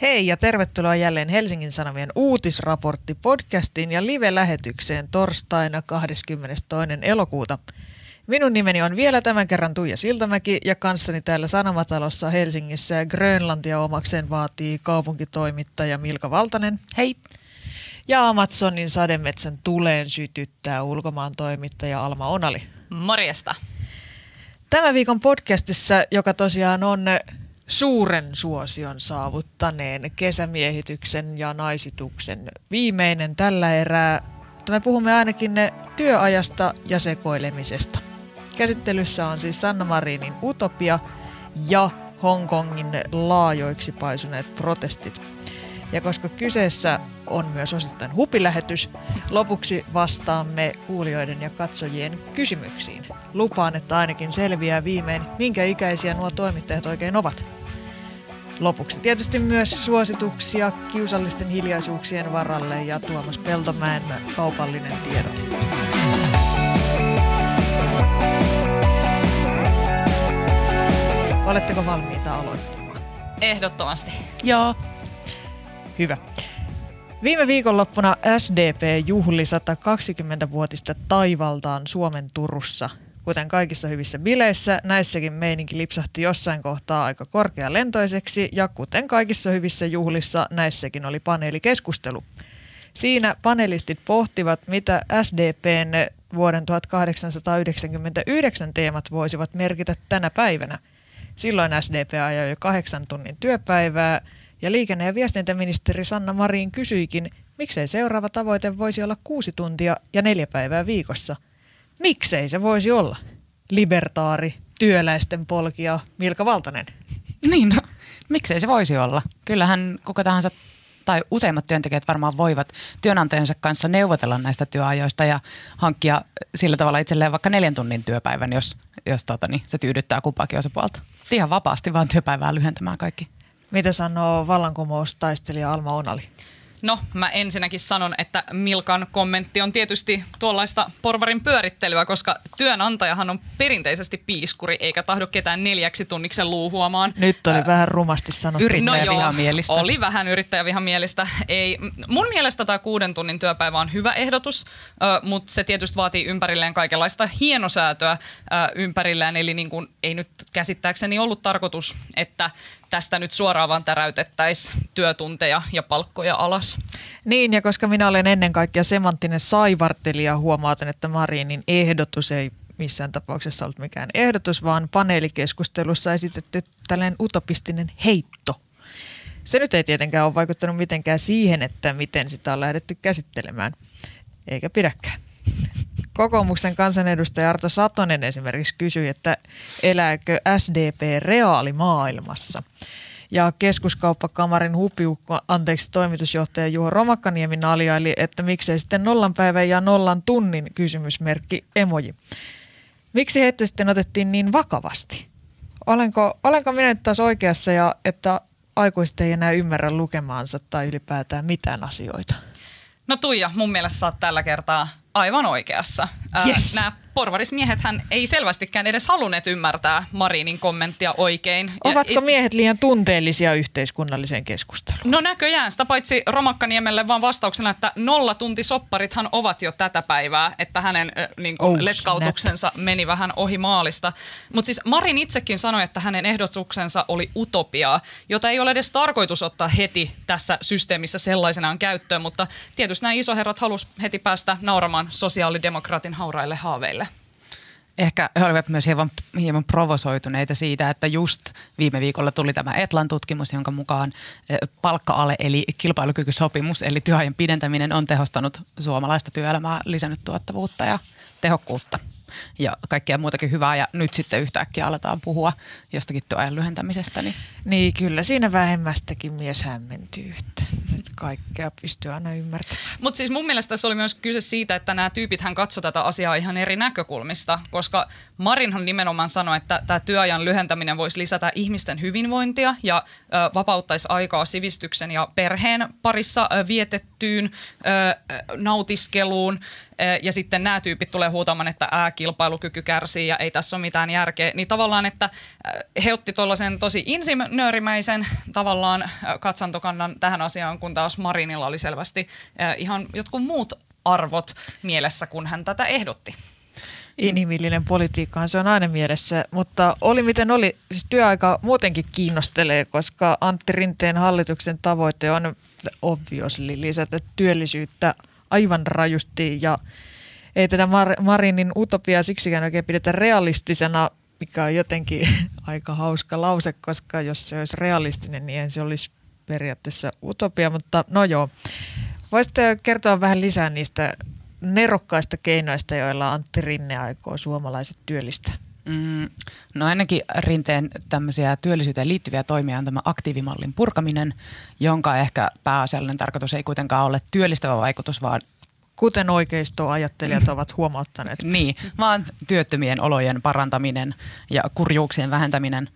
Hei ja tervetuloa jälleen Helsingin Sanomien uutisraportti-podcastiin ja live-lähetykseen torstaina 22. elokuuta. Minun nimeni on vielä tämän kerran Tuija Siltamäki ja kanssani täällä Sanomatalossa Helsingissä ja Grönlantia omakseen vaatii kaupunkitoimittaja Milka Valtanen. Hei. Ja Amazonin sademetsän tuleen sytyttää ulkomaan toimittaja Alma Onali. Morjesta. Tämän viikon podcastissa, joka tosiaan on suuren suosion saavuttaneen kesämiehityksen ja naisituksen viimeinen tällä erää. Me puhumme ainakin työajasta ja sekoilemisesta. Käsittelyssä on siis Sanna Marinin Utopia ja Hongkongin laajoiksi paisuneet protestit. Ja koska kyseessä on myös osittain hupilähetys, lopuksi vastaamme kuulijoiden ja katsojien kysymyksiin. Lupaan, että ainakin selviää viimein, minkä ikäisiä nuo toimittajat oikein ovat. Lopuksi tietysti myös suosituksia kiusallisten hiljaisuuksien varalle ja Tuomas Peltomäen kaupallinen tiedot. Oletteko valmiita aloittamaan? Ehdottomasti. Joo. Hyvä. Viime viikonloppuna SDP juhli 120-vuotista taivaltaan Suomen Turussa. Kuten kaikissa hyvissä bileissä, näissäkin meininki lipsahti jossain kohtaa aika korkealentoiseksi ja kuten kaikissa hyvissä juhlissa, näissäkin oli paneelikeskustelu. Siinä panelistit pohtivat, mitä SDPn vuoden 1899 teemat voisivat merkitä tänä päivänä. Silloin SDP ajoi jo kahdeksan tunnin työpäivää ja liikenne- ja viestintäministeri Sanna Marin kysyikin, miksei seuraava tavoite voisi olla kuusi tuntia ja neljä päivää viikossa. Miksei se voisi olla? Libertaari, työläisten polkija Milka Valtanen. Niin, no, miksei se voisi olla? Kyllähän kuka tahansa tai useimmat työntekijät varmaan voivat työnantajansa kanssa neuvotella näistä työajoista ja hankkia sillä tavalla itselleen vaikka neljän tunnin työpäivän, jos, jos tota, niin, se tyydyttää kumpaakin osapuolta. Ihan vapaasti vaan työpäivää lyhentämään kaikki. Mitä sanoo vallankumoustaistelija Alma Onali? No, mä ensinnäkin sanon, että Milkan kommentti on tietysti tuollaista porvarin pyörittelyä, koska työnantajahan on perinteisesti piiskuri, eikä tahdo ketään neljäksi tunniksi luuhuamaan. Nyt oli äh, vähän rumasti sanottu. Yrittäjävihamielistä. No joo, oli vähän yrittäjävihamielistä. Ei, mun mielestä tämä kuuden tunnin työpäivä on hyvä ehdotus, mutta se tietysti vaatii ympärilleen kaikenlaista hienosäätöä ympärillään. Eli niin kuin, ei nyt käsittääkseni ollut tarkoitus, että tästä nyt suoraan vaan täräytettäisiin työtunteja ja palkkoja alas. Niin, ja koska minä olen ennen kaikkea semanttinen saivartelija, huomautan, että Marinin ehdotus ei missään tapauksessa ollut mikään ehdotus, vaan paneelikeskustelussa esitetty tällainen utopistinen heitto. Se nyt ei tietenkään ole vaikuttanut mitenkään siihen, että miten sitä on lähdetty käsittelemään, eikä pidäkään. Kokoomuksen kansanedustaja Arto Satonen esimerkiksi kysyi, että elääkö SDP reaalimaailmassa. Ja keskuskauppakamarin hupiukko, anteeksi toimitusjohtaja Juho Romakkaniemi naljaili, että miksei sitten nollan päivän ja nollan tunnin kysymysmerkki emoji. Miksi heitä sitten otettiin niin vakavasti? Olenko, olenko minä nyt taas oikeassa ja että aikuiset ei enää ymmärrä lukemaansa tai ylipäätään mitään asioita? No Tuija, mun mielestä sä oot tällä kertaa aivan oikeassa. Yes. Nämä hän ei selvästikään edes halunneet ymmärtää Marinin kommenttia oikein. Ovatko miehet liian tunteellisia yhteiskunnalliseen keskusteluun? No näköjään. Sitä paitsi Romakkaniemelle vaan vastauksena, että nollatuntisopparithan ovat jo tätä päivää, että hänen niin kuin, oh, letkautuksensa snap. meni vähän ohi maalista. Mutta siis Marin itsekin sanoi, että hänen ehdotuksensa oli utopiaa, jota ei ole edes tarkoitus ottaa heti tässä systeemissä sellaisenaan käyttöön, mutta tietysti nämä isoherrat halusivat heti päästä nauramaan sosiaalidemokraatin hauraille haaveille ehkä he olivat myös hieman, hieman provosoituneita siitä, että just viime viikolla tuli tämä Etlan tutkimus, jonka mukaan palkka-ale eli kilpailukykysopimus eli työajan pidentäminen on tehostanut suomalaista työelämää, lisännyt tuottavuutta ja tehokkuutta ja kaikkea muutakin hyvää ja nyt sitten yhtäkkiä aletaan puhua jostakin työajan lyhentämisestä. Niin, niin kyllä siinä vähemmästäkin mies hämmentyy, että kaikkea pystyy aina ymmärtämään. Mutta siis mun mielestä tässä oli myös kyse siitä, että nämä tyypit hän katsoi tätä asiaa ihan eri näkökulmista, koska Marinhan nimenomaan sanoi, että tämä työajan lyhentäminen voisi lisätä ihmisten hyvinvointia ja ö, vapauttaisi aikaa sivistyksen ja perheen parissa vietettyä tehtyyn ö, nautiskeluun. Ja sitten nämä tyypit tulee huutamaan, että ää, kilpailukyky kärsii ja ei tässä ole mitään järkeä, niin tavallaan, että he otti tuollaisen tosi insinöörimäisen tavallaan katsantokannan tähän asiaan, kun taas Marinilla oli selvästi ihan jotkut muut arvot mielessä, kun hän tätä ehdotti. Inhimillinen politiikka se on aina mielessä, mutta oli miten oli, siis työaika muutenkin kiinnostelee, koska Antti Rinteen hallituksen tavoite on obviously lisätä työllisyyttä aivan rajusti ja ei tätä Mar- Marinin utopia siksikään oikein pidetä realistisena, mikä on jotenkin aika hauska lause, koska jos se olisi realistinen, niin se olisi periaatteessa utopia, mutta no joo. Voisitte kertoa vähän lisää niistä nerokkaista keinoista, joilla Antti Rinne aikoo suomalaiset työllistää? Mm, no ainakin Rinteen tämmöisiä työllisyyteen liittyviä toimia on tämä aktiivimallin purkaminen, jonka ehkä pääasiallinen tarkoitus ei kuitenkaan ole työllistävä vaikutus, vaan Kuten oikeistoajattelijat ovat huomauttaneet. niin, vaan työttömien olojen parantaminen ja kurjuuksien vähentäminen.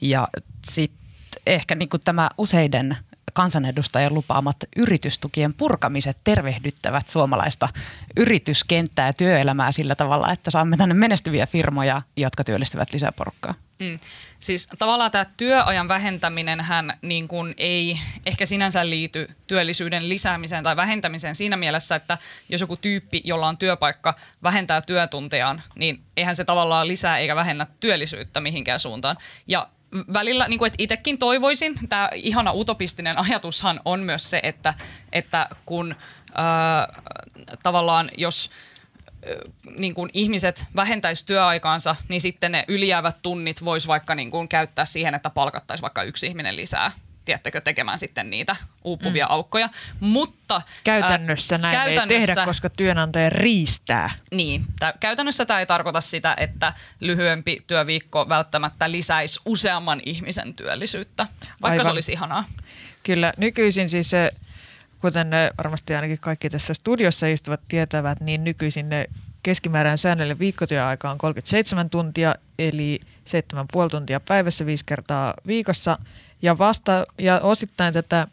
Ja sitten ehkä niin tämä useiden kansanedustajien lupaamat yritystukien purkamiset tervehdyttävät suomalaista yrityskenttää ja työelämää sillä tavalla, että saamme tänne menestyviä firmoja, jotka työllistävät lisää porukkaa. Mm. Siis tavallaan tämä työajan vähentäminen hän niin kuin ei ehkä sinänsä liity työllisyyden lisäämiseen tai vähentämiseen siinä mielessä, että jos joku tyyppi, jolla on työpaikka, vähentää työtuntejaan, niin eihän se tavallaan lisää eikä vähennä työllisyyttä mihinkään suuntaan. Ja välillä, niin kuin, että itsekin toivoisin, tämä ihana utopistinen ajatushan on myös se, että, että kun äh, tavallaan jos niin kuin ihmiset vähentäisi työaikaansa, niin sitten ne ylijäävät tunnit voisi vaikka niin kuin käyttää siihen, että palkattaisi vaikka yksi ihminen lisää tiedättekö, tekemään sitten niitä uupuvia mm. aukkoja. Mutta käytännössä ää, näin käytännössä, ei tehdä, koska työnantaja riistää. Niin, tää, käytännössä tämä ei tarkoita sitä, että lyhyempi työviikko välttämättä lisäisi useamman ihmisen työllisyyttä, vaikka Aivan. se olisi ihanaa. Kyllä, nykyisin siis se, kuten ne varmasti ainakin kaikki tässä studiossa istuvat tietävät, niin nykyisin ne keskimääräinen säännöllinen viikkotyöaika on 37 tuntia, eli 7,5 tuntia päivässä viisi kertaa viikossa – ja, vasta, ja osittain tätä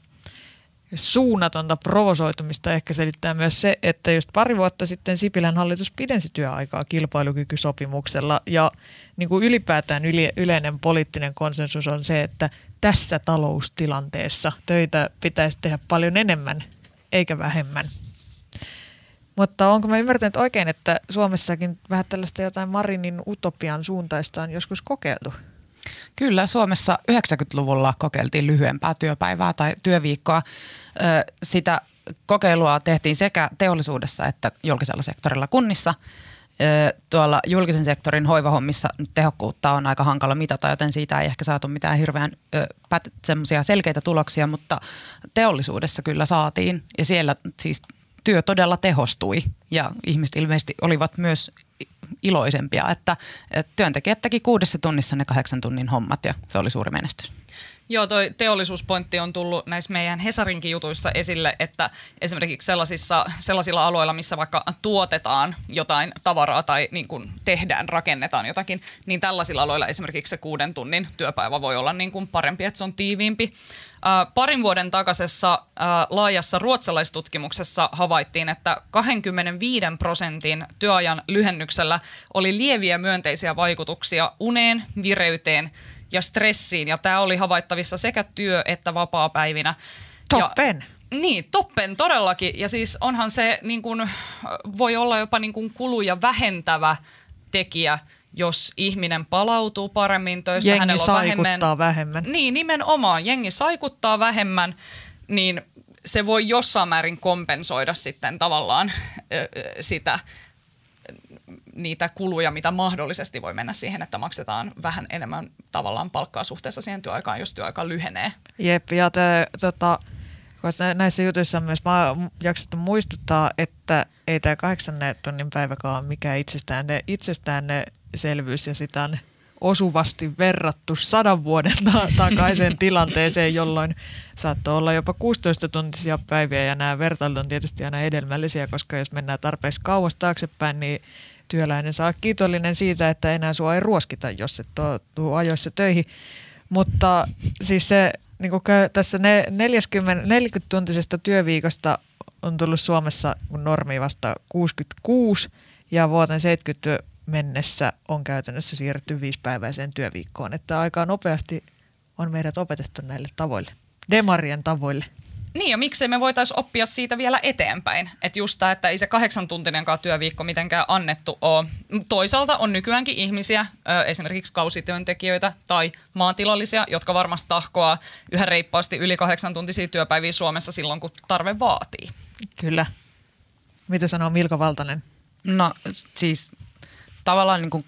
suunnatonta provosoitumista ehkä selittää myös se, että just pari vuotta sitten Sipilän hallitus pidensi työaikaa kilpailukykysopimuksella ja niin kuin ylipäätään yle, yleinen poliittinen konsensus on se, että tässä taloustilanteessa töitä pitäisi tehdä paljon enemmän eikä vähemmän. Mutta onko mä ymmärtänyt oikein, että Suomessakin vähän tällaista jotain Marinin utopian suuntaista on joskus kokeiltu? Kyllä, Suomessa 90-luvulla kokeiltiin lyhyempää työpäivää tai työviikkoa. Sitä kokeilua tehtiin sekä teollisuudessa että julkisella sektorilla kunnissa. Tuolla julkisen sektorin hoivahommissa tehokkuutta on aika hankala mitata, joten siitä ei ehkä saatu mitään hirveän semmoisia selkeitä tuloksia, mutta teollisuudessa kyllä saatiin ja siellä siis työ todella tehostui ja ihmiset ilmeisesti olivat myös iloisempia, että, että työntekijät teki kuudessa tunnissa ne kahdeksan tunnin hommat ja se oli suuri menestys. Joo, toi teollisuuspointti on tullut näissä meidän Hesarinkin jutuissa esille, että esimerkiksi sellaisissa, sellaisilla aloilla, missä vaikka tuotetaan jotain tavaraa tai niin kuin tehdään, rakennetaan jotakin, niin tällaisilla aloilla esimerkiksi se kuuden tunnin työpäivä voi olla niin kuin parempi, että se on tiiviimpi. Parin vuoden takaisessa laajassa ruotsalaistutkimuksessa havaittiin, että 25 prosentin työajan lyhennyksellä oli lieviä myönteisiä vaikutuksia uneen, vireyteen – ja stressiin. Ja tämä oli havaittavissa sekä työ- että vapaa-päivinä. Toppen. Ja, niin, toppen todellakin. Ja siis onhan se niin kun, voi olla jopa niin kun kuluja vähentävä tekijä, jos ihminen palautuu paremmin töistä. Jengi hänellä on vähemmän, vähemmän. Niin, nimenomaan. Jengi saikuttaa vähemmän, niin se voi jossain määrin kompensoida sitten tavallaan ö, sitä niitä kuluja, mitä mahdollisesti voi mennä siihen, että maksetaan vähän enemmän tavallaan palkkaa suhteessa siihen työaikaan, jos työaika lyhenee. Jep, ja te, tota, näissä jutuissa myös mä jaksettu muistuttaa, että ei tämä kahdeksan tunnin päiväkaan ole mikään itsestään, itsestään selvyys ja sitä on osuvasti verrattu sadan vuoden ta- takaiseen tilanteeseen, jolloin saattoi olla jopa 16 tuntisia päiviä ja nämä vertailut on tietysti aina edelmällisiä, koska jos mennään tarpeeksi kauas taaksepäin, niin työläinen saa kiitollinen siitä, että enää sua ei ruoskita, jos et tuu ajoissa töihin. Mutta siis se niin kuin tässä 40, 40-tuntisesta työviikosta on tullut Suomessa normi vasta 66 ja vuoteen 70 mennessä on käytännössä siirretty viisipäiväiseen työviikkoon. Että aika nopeasti on meidät opetettu näille tavoille, demarien tavoille. Niin ja miksei me voitaisiin oppia siitä vielä eteenpäin. Että just tämä, että ei se kahdeksan tuntinenkaan työviikko mitenkään annettu ole. Toisaalta on nykyäänkin ihmisiä, esimerkiksi kausityöntekijöitä tai maatilallisia, jotka varmasti tahkoaa yhä reippaasti yli kahdeksan tuntisia työpäiviä Suomessa silloin, kun tarve vaatii. Kyllä. Mitä sanoo Milka Valtanen? No siis tavallaan niin kuin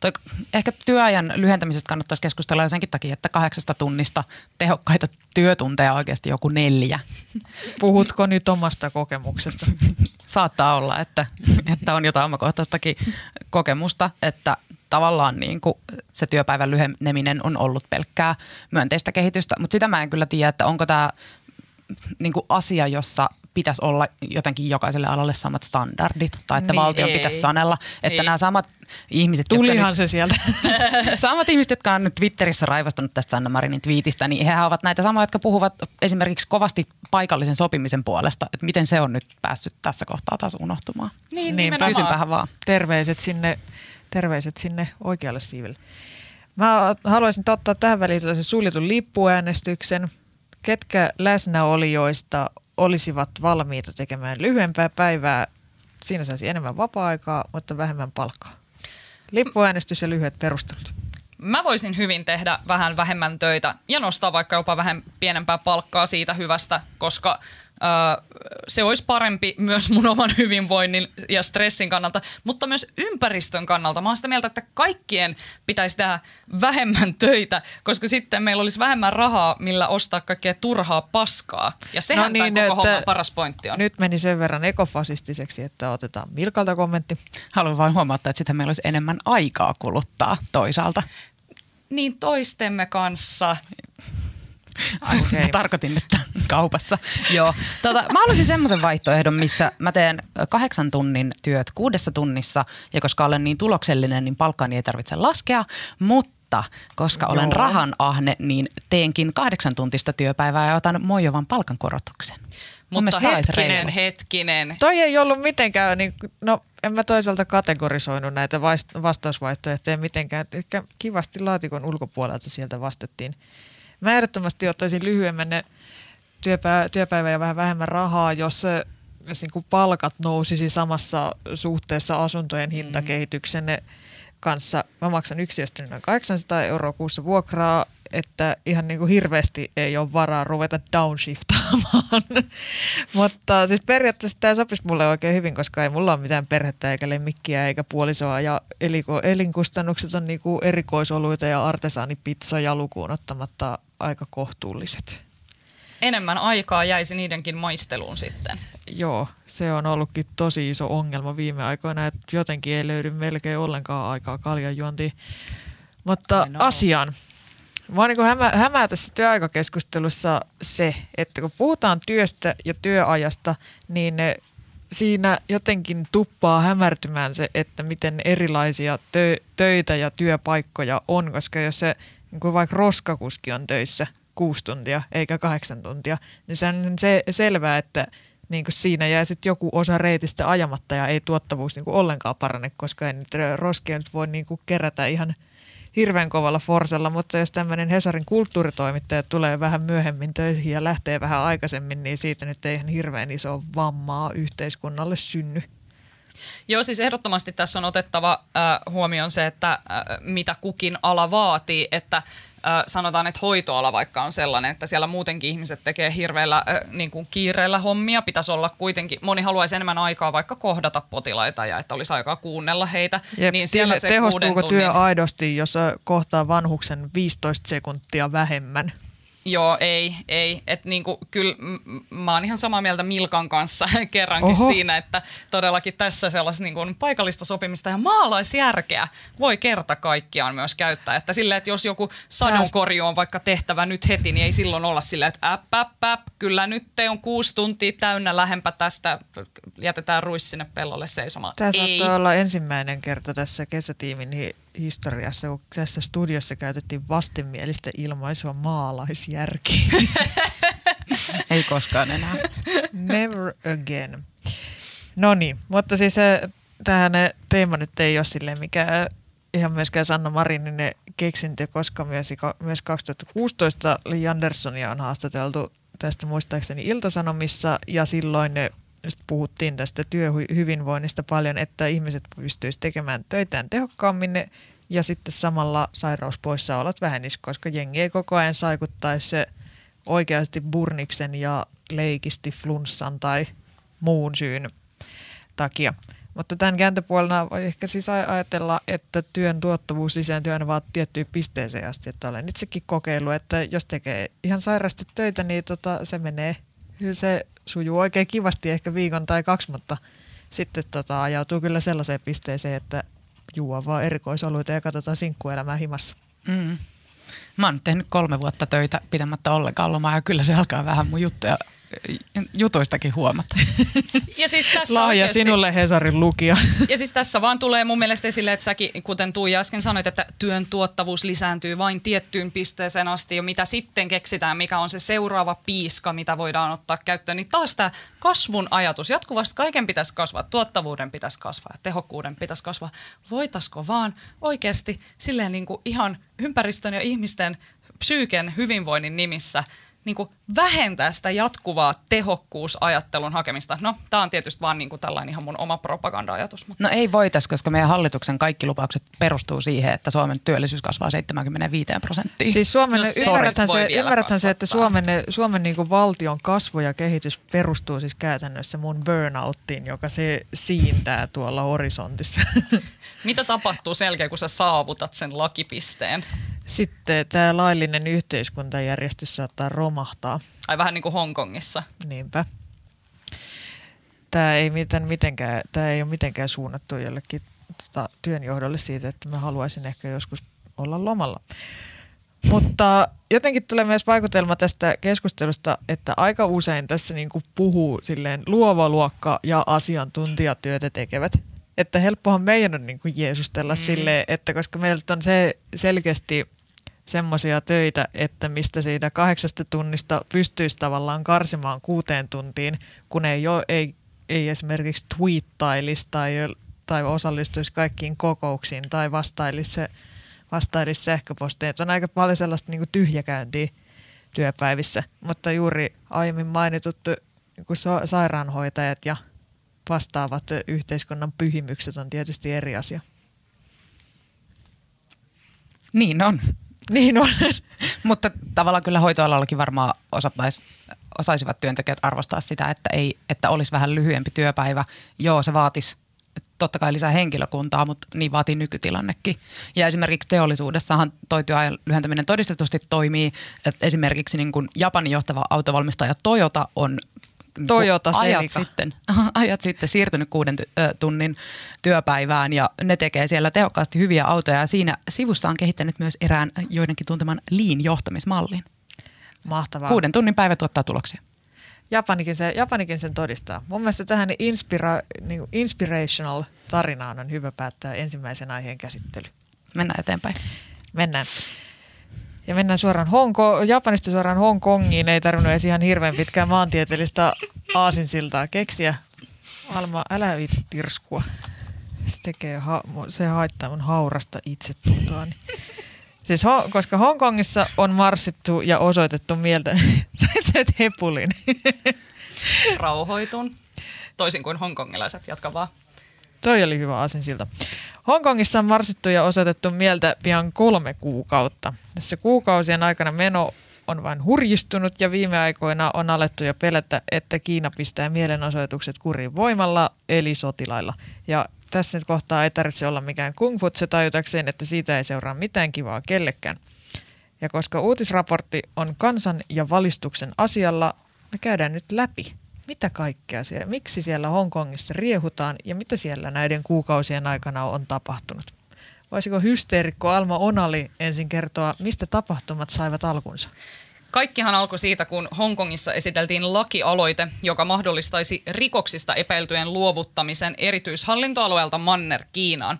Toi, ehkä työajan lyhentämisestä kannattaisi keskustella jo senkin takia, että kahdeksasta tunnista tehokkaita työtunteja oikeasti joku neljä. Puhutko nyt omasta kokemuksesta? Saattaa olla, että, että on jotain omakohtaistakin kokemusta, että tavallaan niin kuin se työpäivän lyheneminen on ollut pelkkää myönteistä kehitystä, mutta sitä mä en kyllä tiedä, että onko tämä niin kuin asia, jossa pitäisi olla jotenkin jokaiselle alalle samat standardit tai että niin, valtion ei. pitäisi sanella, että ei. nämä samat ihmiset... Tulihan se sieltä. samat ihmiset, jotka on nyt Twitterissä raivastunut tästä Sanna Marinin twiitistä, niin he ovat näitä samoja, jotka puhuvat esimerkiksi kovasti paikallisen sopimisen puolesta. Että miten se on nyt päässyt tässä kohtaa taas unohtumaan. Niin, niin Kysynpähän vaan. Terveiset sinne, terveiset sinne oikealle siivelle. Mä haluaisin ottaa tähän väliin sellaisen suljetun lippuäänestyksen. Ketkä läsnäolijoista olisivat valmiita tekemään lyhyempää päivää. Siinä saisi enemmän vapaa-aikaa, mutta vähemmän palkkaa. Lippuäänestys ja lyhyet perustelut. Mä voisin hyvin tehdä vähän vähemmän töitä ja nostaa vaikka jopa vähän pienempää palkkaa siitä hyvästä, koska se olisi parempi myös mun oman hyvinvoinnin ja stressin kannalta, mutta myös ympäristön kannalta. Mä oon sitä mieltä, että kaikkien pitäisi tehdä vähemmän töitä, koska sitten meillä olisi vähemmän rahaa, millä ostaa kaikkea turhaa paskaa. Ja sehän no niin, tämän koko homman paras pointti on. Nyt meni sen verran ekofasistiseksi, että otetaan Milkalta kommentti. Haluan vain huomata, että sitten meillä olisi enemmän aikaa kuluttaa toisaalta. Niin toistemme kanssa. Okay. Tarkoitin, että kaupassa. Joo. Tota, mä haluaisin semmoisen vaihtoehdon, missä mä teen kahdeksan tunnin työt kuudessa tunnissa ja koska olen niin tuloksellinen, niin palkkaani ei tarvitse laskea, mutta koska Joo. olen rahan ahne, niin teenkin kahdeksan tuntista työpäivää ja otan mojovan palkankorotuksen. Mutta hetkinen, hetkinen. Toi ei ollut mitenkään, niin, no en mä toisaalta kategorisoinut näitä vastausvaihtoehtoja mitenkään. Ehkä kivasti laatikon ulkopuolelta sieltä vastattiin. Mä ehdottomasti ottaisin lyhyemmän työpä- työpäivä ja vähän vähemmän rahaa, jos, jos niin kuin palkat nousisi samassa suhteessa asuntojen mm. hintakehityksen kanssa. Mä maksan yksiöstä noin 800 euroa kuussa vuokraa, että ihan niin kuin hirveästi ei ole varaa ruveta downshiftaamaan. Mutta siis periaatteessa tämä sopisi mulle oikein hyvin, koska ei mulla ole mitään perhettä eikä lemmikkiä eikä puolisoa ja elinkustannukset on niin kuin erikoisoluita ja artesaanipizzoja lukuun ottamatta aika kohtuulliset. Enemmän aikaa jäisi niidenkin maisteluun sitten. Joo, se on ollutkin tosi iso ongelma viime aikoina, että jotenkin ei löydy melkein ollenkaan aikaa kaljanjuontiin. Mutta asiaan. Mua niin hämää, hämää tässä työaikakeskustelussa se, että kun puhutaan työstä ja työajasta, niin ne siinä jotenkin tuppaa hämärtymään se, että miten erilaisia tö, töitä ja työpaikkoja on, koska jos se niin kuin vaikka roskakuski on töissä kuusi tuntia eikä kahdeksan tuntia, niin se on se, selvää, että niin kuin siinä jää sitten joku osa reitistä ajamatta ja ei tuottavuus niin kuin ollenkaan parane, koska ei nyt roskia nyt voi niin kuin kerätä ihan hirveän kovalla forsella, mutta jos tämmöinen Hesarin kulttuuritoimittaja tulee vähän myöhemmin töihin ja lähtee vähän aikaisemmin, niin siitä nyt ei ihan hirveän iso vammaa yhteiskunnalle synny. Joo, siis ehdottomasti tässä on otettava äh, huomioon se, että äh, mitä kukin ala vaatii, että sanotaan, että hoitoala vaikka on sellainen, että siellä muutenkin ihmiset tekee hirveällä niin kuin kiireellä hommia. Pitäisi olla kuitenkin, moni haluaisi enemmän aikaa vaikka kohdata potilaita ja että olisi aikaa kuunnella heitä. Jep, niin siellä se tehostuuko tunnin... työ aidosti, jos kohtaa vanhuksen 15 sekuntia vähemmän? Joo, ei, ei. Et niinku, kyllä mä oon ihan samaa mieltä Milkan kanssa kerrankin Oho. siinä, että todellakin tässä sellaista niinku paikallista sopimista ja maalaisjärkeä voi kerta kaikkiaan myös käyttää. Että sillä, että jos joku sadonkorju on vaikka tehtävä nyt heti, niin ei silloin olla sillä, että äpp, äpp, äpp, kyllä nyt te on kuusi tuntia täynnä lähempä tästä, jätetään ruis sinne pellolle seisomaan. Tämä ei. saattaa olla ensimmäinen kerta tässä kesätiimin historiassa, kun tässä studiossa käytettiin vastenmielistä ilmaisua maalaisjärki. Ei koskaan enää. Never again. No niin, mutta siis tähän teema nyt ei ole silleen mikä ihan myöskään Sanna Marinin keksintö, koska myös, myös 2016 Li Anderssonia on haastateltu tästä muistaakseni Iltasanomissa ja silloin ne puhuttiin tästä työhyvinvoinnista paljon, että ihmiset pystyisivät tekemään töitään tehokkaammin ja sitten samalla sairauspoissaolot vähenis, koska jengi ei koko ajan saikuttaisi oikeasti burniksen ja leikisti flunssan tai muun syyn takia. Mutta tämän kääntöpuolena voi ehkä siis ajatella, että työn tuottavuus lisääntyy aina vaan tiettyyn pisteeseen asti. Että olen itsekin kokeillut, että jos tekee ihan sairaasti töitä, niin tota, se menee, se sujuu oikein kivasti ehkä viikon tai kaksi, mutta sitten tota, ajautuu kyllä sellaiseen pisteeseen, että juo vaan erikoisoluita ja katsotaan sinkkuelämää himassa. Mm. Mä oon tehnyt kolme vuotta töitä pidemmättä ollenkaan lomaa ja kyllä se alkaa vähän mun juttuja jutuistakin huomata. Ja siis tässä Lahja oikeasti, sinulle Hesarin lukija. Ja siis tässä vaan tulee mun mielestä esille, että säkin, kuten Tuija äsken sanoit, että työn tuottavuus lisääntyy vain tiettyyn pisteeseen asti ja mitä sitten keksitään, mikä on se seuraava piiska, mitä voidaan ottaa käyttöön, niin taas tämä kasvun ajatus. Jatkuvasti kaiken pitäisi kasvaa, tuottavuuden pitäisi kasvaa tehokkuuden pitäisi kasvaa. Voitaisiko vaan oikeasti silleen niin kuin ihan ympäristön ja ihmisten psyyken hyvinvoinnin nimissä – niin kuin vähentää sitä jatkuvaa tehokkuusajattelun hakemista. No, tämä on tietysti vaan niin kuin tällainen ihan mun oma propaganda-ajatus. Mutta. No ei voitais, koska meidän hallituksen kaikki lupaukset perustuu siihen, että Suomen työllisyys kasvaa 75 prosenttiin. Siis Suomen, no, ymmärräthän se, ymmärräthän se, että Suomen, Suomen niin kuin valtion kasvu ja kehitys perustuu siis käytännössä mun burnouttiin, joka se siintää tuolla horisontissa. Mitä tapahtuu selkeä, kun sä saavutat sen lakipisteen? Sitten tämä laillinen yhteiskuntajärjestys saattaa romahtaa. Ai vähän niin kuin Hongkongissa. Niinpä. Tämä ei, miten, mitenkään, tämä ei ole mitenkään suunnattu jollekin tota, työnjohdolle siitä, että mä haluaisin ehkä joskus olla lomalla. Mutta jotenkin tulee myös vaikutelma tästä keskustelusta, että aika usein tässä niin kuin puhuu silleen luova luokka ja asiantuntijatyötä tekevät että helppohan meidän on niin kuin jeesustella mm. silleen, että koska meiltä on se selkeästi semmoisia töitä, että mistä siitä kahdeksasta tunnista pystyisi tavallaan karsimaan kuuteen tuntiin, kun ei, ole, ei, ei esimerkiksi twiittailisi tai, tai osallistuisi kaikkiin kokouksiin tai vastailisi, vastailisi sähköpostiin. on aika paljon sellaista niin tyhjäkäyntiä työpäivissä, mutta juuri aiemmin mainitut niin kuin sairaanhoitajat ja vastaavat yhteiskunnan pyhimykset on tietysti eri asia. Niin on. Niin on. Mutta tavallaan kyllä hoitoalallakin varmaan osattais, osaisivat työntekijät arvostaa sitä, että, ei, että olisi vähän lyhyempi työpäivä. Joo, se vaatisi totta kai lisää henkilökuntaa, mutta niin vaatii nykytilannekin. Ja esimerkiksi teollisuudessahan toi työajan lyhentäminen todistetusti toimii. Että esimerkiksi niin kuin Japanin johtava autovalmistaja Toyota on Toyota ajat sitten, ajat sitten siirtynyt kuuden tunnin työpäivään ja ne tekee siellä tehokkaasti hyviä autoja ja siinä sivussa on kehittänyt myös erään joidenkin tunteman lean-johtamismallin. Mahtavaa. Kuuden tunnin päivä tuottaa tuloksia. Japanikin, se, Japanikin sen todistaa. Mun mielestä tähän inspira, niin inspirational tarinaan on hyvä päättää ensimmäisen aiheen käsittely. Mennään eteenpäin. Mennään. Ja mennään suoraan Hongko, Japanista suoraan Hongkongiin. Ei tarvinnut edes ihan hirveän pitkää maantieteellistä aasinsiltaa keksiä. Alma, älä vitsi tirskua. Se, tekee, se haittaa mun haurasta itsetuntoani. Siis ho, koska Hongkongissa on marssittu ja osoitettu mieltä, sä et hepulin. Rauhoitun. Toisin kuin hongkongilaiset, jatka vaan. Toi oli hyvä aasinsilta. Hongkongissa on marsittu ja osoitettu mieltä pian kolme kuukautta. Tässä kuukausien aikana meno on vain hurjistunut ja viime aikoina on alettu jo pelätä, että Kiina pistää mielenosoitukset kuriin voimalla eli sotilailla. Ja tässä nyt kohtaa ei tarvitse olla mikään kungfutse tajutakseen, että siitä ei seuraa mitään kivaa kellekään. Ja koska uutisraportti on kansan ja valistuksen asialla, me käydään nyt läpi mitä kaikkea siellä, miksi siellä Hongkongissa riehutaan ja mitä siellä näiden kuukausien aikana on tapahtunut. Voisiko hysteerikko Alma Onali ensin kertoa, mistä tapahtumat saivat alkunsa? Kaikkihan alkoi siitä, kun Hongkongissa esiteltiin lakialoite, joka mahdollistaisi rikoksista epäiltyjen luovuttamisen erityishallintoalueelta Manner Kiinaan.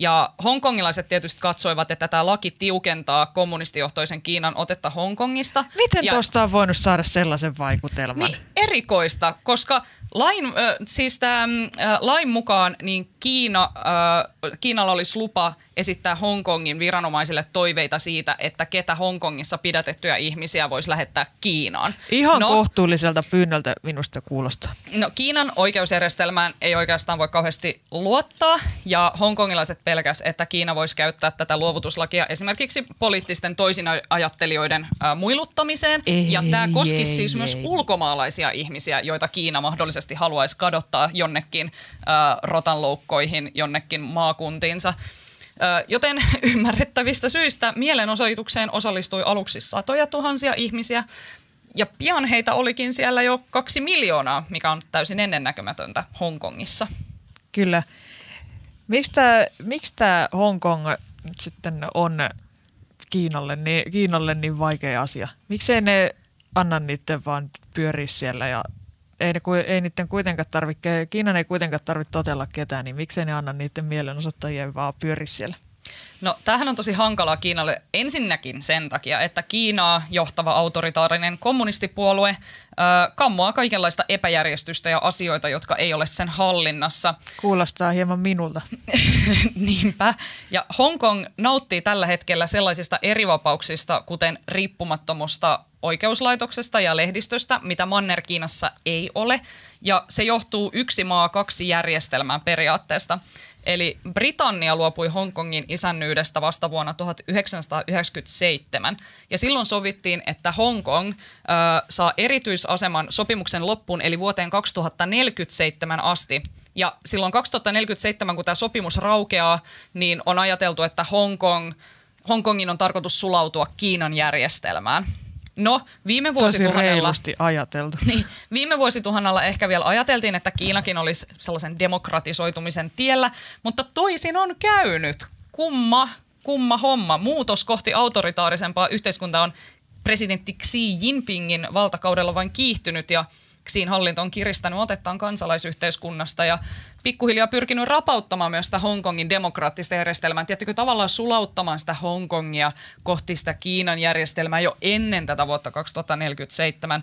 Ja hongkongilaiset tietysti katsoivat, että tämä laki tiukentaa kommunistijohtoisen Kiinan otetta Hongkongista. Miten tuosta on voinut saada sellaisen vaikutelman? Niin, erikoista, koska lain, äh, siis tämän, äh, lain mukaan niin Kiina, äh, Kiinalla olisi lupa esittää Hongkongin viranomaisille toiveita siitä, että ketä Hongkongissa pidätettyjä ihmisiä voisi lähettää Kiinaan. Ihan no, kohtuulliselta pyynnöltä minusta kuulostaa. No Kiinan oikeusjärjestelmään ei oikeastaan voi kauheasti luottaa ja hongkongilaiset pelkäs, että Kiina voisi käyttää tätä luovutuslakia esimerkiksi poliittisten toisinajattelijoiden äh, muiluttamiseen. Ei, ja tämä koskisi siis ei, myös ei. ulkomaalaisia ihmisiä, joita Kiina mahdollisesti haluaisi kadottaa jonnekin äh, rotanloukkoihin, jonnekin maakuntiinsa. Joten ymmärrettävistä syistä mielenosoitukseen osallistui aluksi satoja tuhansia ihmisiä, ja pian heitä olikin siellä jo kaksi miljoonaa, mikä on täysin ennennäkemätöntä Hongkongissa. Kyllä. Miksi tämä, miksi tämä Hongkong sitten on Kiinalle niin, Kiinalle niin vaikea asia? Miksei ne anna niiden vaan pyöriä siellä ja ei, ne, ei niiden kuitenkaan tarvitse, Kiinan ei kuitenkaan tarvitse totella ketään, niin miksei ne anna niiden mielenosoittajien vaan pyöri siellä? No tämähän on tosi hankalaa Kiinalle ensinnäkin sen takia, että Kiinaa johtava autoritaarinen kommunistipuolue äh, kammoaa kaikenlaista epäjärjestystä ja asioita, jotka ei ole sen hallinnassa. Kuulostaa hieman minulta. Niinpä. Ja Hongkong nauttii tällä hetkellä sellaisista erivapauksista, kuten riippumattomusta oikeuslaitoksesta ja lehdistöstä, mitä Manner-Kiinassa ei ole. Ja se johtuu yksi maa, kaksi järjestelmää periaatteesta. Eli Britannia luopui Hongkongin isännyydestä vasta vuonna 1997. Ja silloin sovittiin, että Hongkong äh, saa erityisaseman sopimuksen loppuun, eli vuoteen 2047 asti. Ja silloin 2047, kun tämä sopimus raukeaa, niin on ajateltu, että Hongkong, Hongkongin on tarkoitus sulautua Kiinan järjestelmään. No, viime vuosituhannella... Tosi ajateltu. Niin, viime vuosituhannella ehkä vielä ajateltiin, että Kiinakin olisi sellaisen demokratisoitumisen tiellä, mutta toisin on käynyt. Kumma, kumma homma. Muutos kohti autoritaarisempaa yhteiskuntaa on presidentti Xi Jinpingin valtakaudella vain kiihtynyt ja – Xiin hallinto on kiristänyt otettaan kansalaisyhteiskunnasta ja pikkuhiljaa pyrkinyt rapauttamaan myös sitä Hongkongin demokraattista järjestelmää. Tiettikö tavallaan sulauttamaan sitä Hongkongia kohti sitä Kiinan järjestelmää jo ennen tätä vuotta 2047.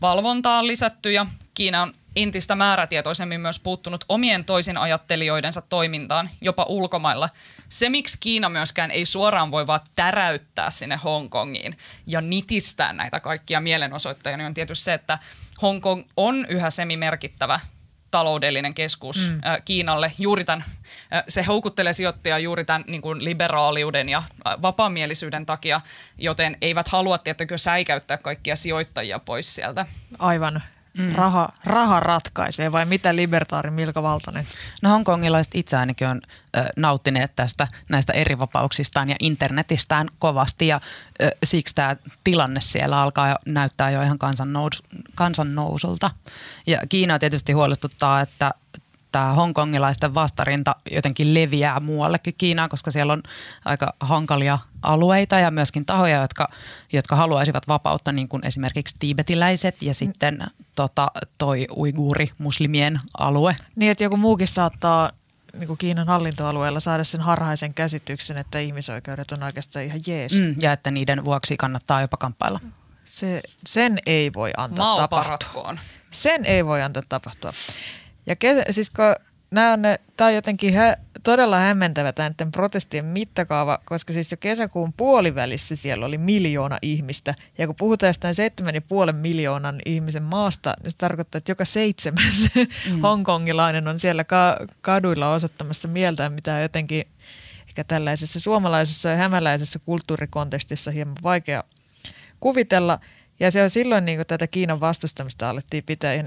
Valvontaa on lisätty ja Kiina on entistä määrätietoisemmin myös puuttunut omien toisin ajattelijoidensa toimintaan, jopa ulkomailla. Se, miksi Kiina myöskään ei suoraan voi vaan täräyttää sinne Hongkongiin ja nitistää näitä kaikkia mielenosoittajia, niin on tietysti se, että Hongkong on yhä semimerkittävä taloudellinen keskus mm. äh, Kiinalle. Juuri tämän, äh, se houkuttelee sijoittajia juuri tämän niin kuin liberaaliuden ja äh, vapaamielisyyden takia, joten eivät halua tiettäkö säikäyttää kaikkia sijoittajia pois sieltä. Aivan. Mm. Raha, raha ratkaisee vai mitä libertaari Milka Valtanen? No hongkongilaiset itse ainakin on ö, nauttineet tästä näistä eri vapauksistaan ja internetistään kovasti ja ö, siksi tämä tilanne siellä alkaa jo, näyttää jo ihan kansannous, kansannousulta. Ja Kiina tietysti huolestuttaa, että tämä hongkongilaisten vastarinta jotenkin leviää muuallekin Kiinaan, koska siellä on aika hankalia alueita ja myöskin tahoja, jotka, jotka haluaisivat vapautta, niin kuin esimerkiksi tiibetiläiset ja sitten tota, toi uiguuri muslimien alue. Niin, että joku muukin saattaa niin kuin Kiinan hallintoalueella saada sen harhaisen käsityksen, että ihmisoikeudet on oikeastaan ihan jees. Mm, ja että niiden vuoksi kannattaa jopa kamppailla. Se, sen ei voi antaa Mao tapahtua. Sen ei voi antaa tapahtua. Ja ke, siis kun nämä on, tämä on jotenkin hä, todella hämmentävä näiden protestien mittakaava, koska siis jo kesäkuun puolivälissä siellä oli miljoona ihmistä. Ja kun puhutaan jostain seitsemän ja puolen miljoonan ihmisen maasta, niin se tarkoittaa, että joka seitsemäs mm. hongkongilainen on siellä ka- kaduilla osoittamassa mieltä, mitä jotenkin ehkä tällaisessa suomalaisessa ja hämäläisessä kulttuurikontekstissa hieman vaikea kuvitella – ja se on silloin niin tätä Kiinan vastustamista alettiin pitää ihan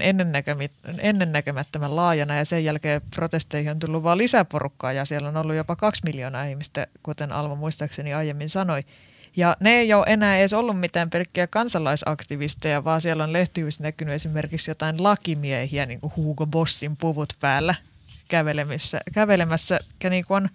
ennennäkemättömän laajana ja sen jälkeen protesteihin on tullut vain lisäporukkaa ja siellä on ollut jopa kaksi miljoonaa ihmistä, kuten Alma muistaakseni aiemmin sanoi. Ja ne ei ole enää edes ollut mitään pelkkiä kansalaisaktivisteja, vaan siellä on lehtivissä näkynyt esimerkiksi jotain lakimiehiä, niin kuin Hugo Bossin puvut päällä kävelemässä, kävelemässä ja niin kuin on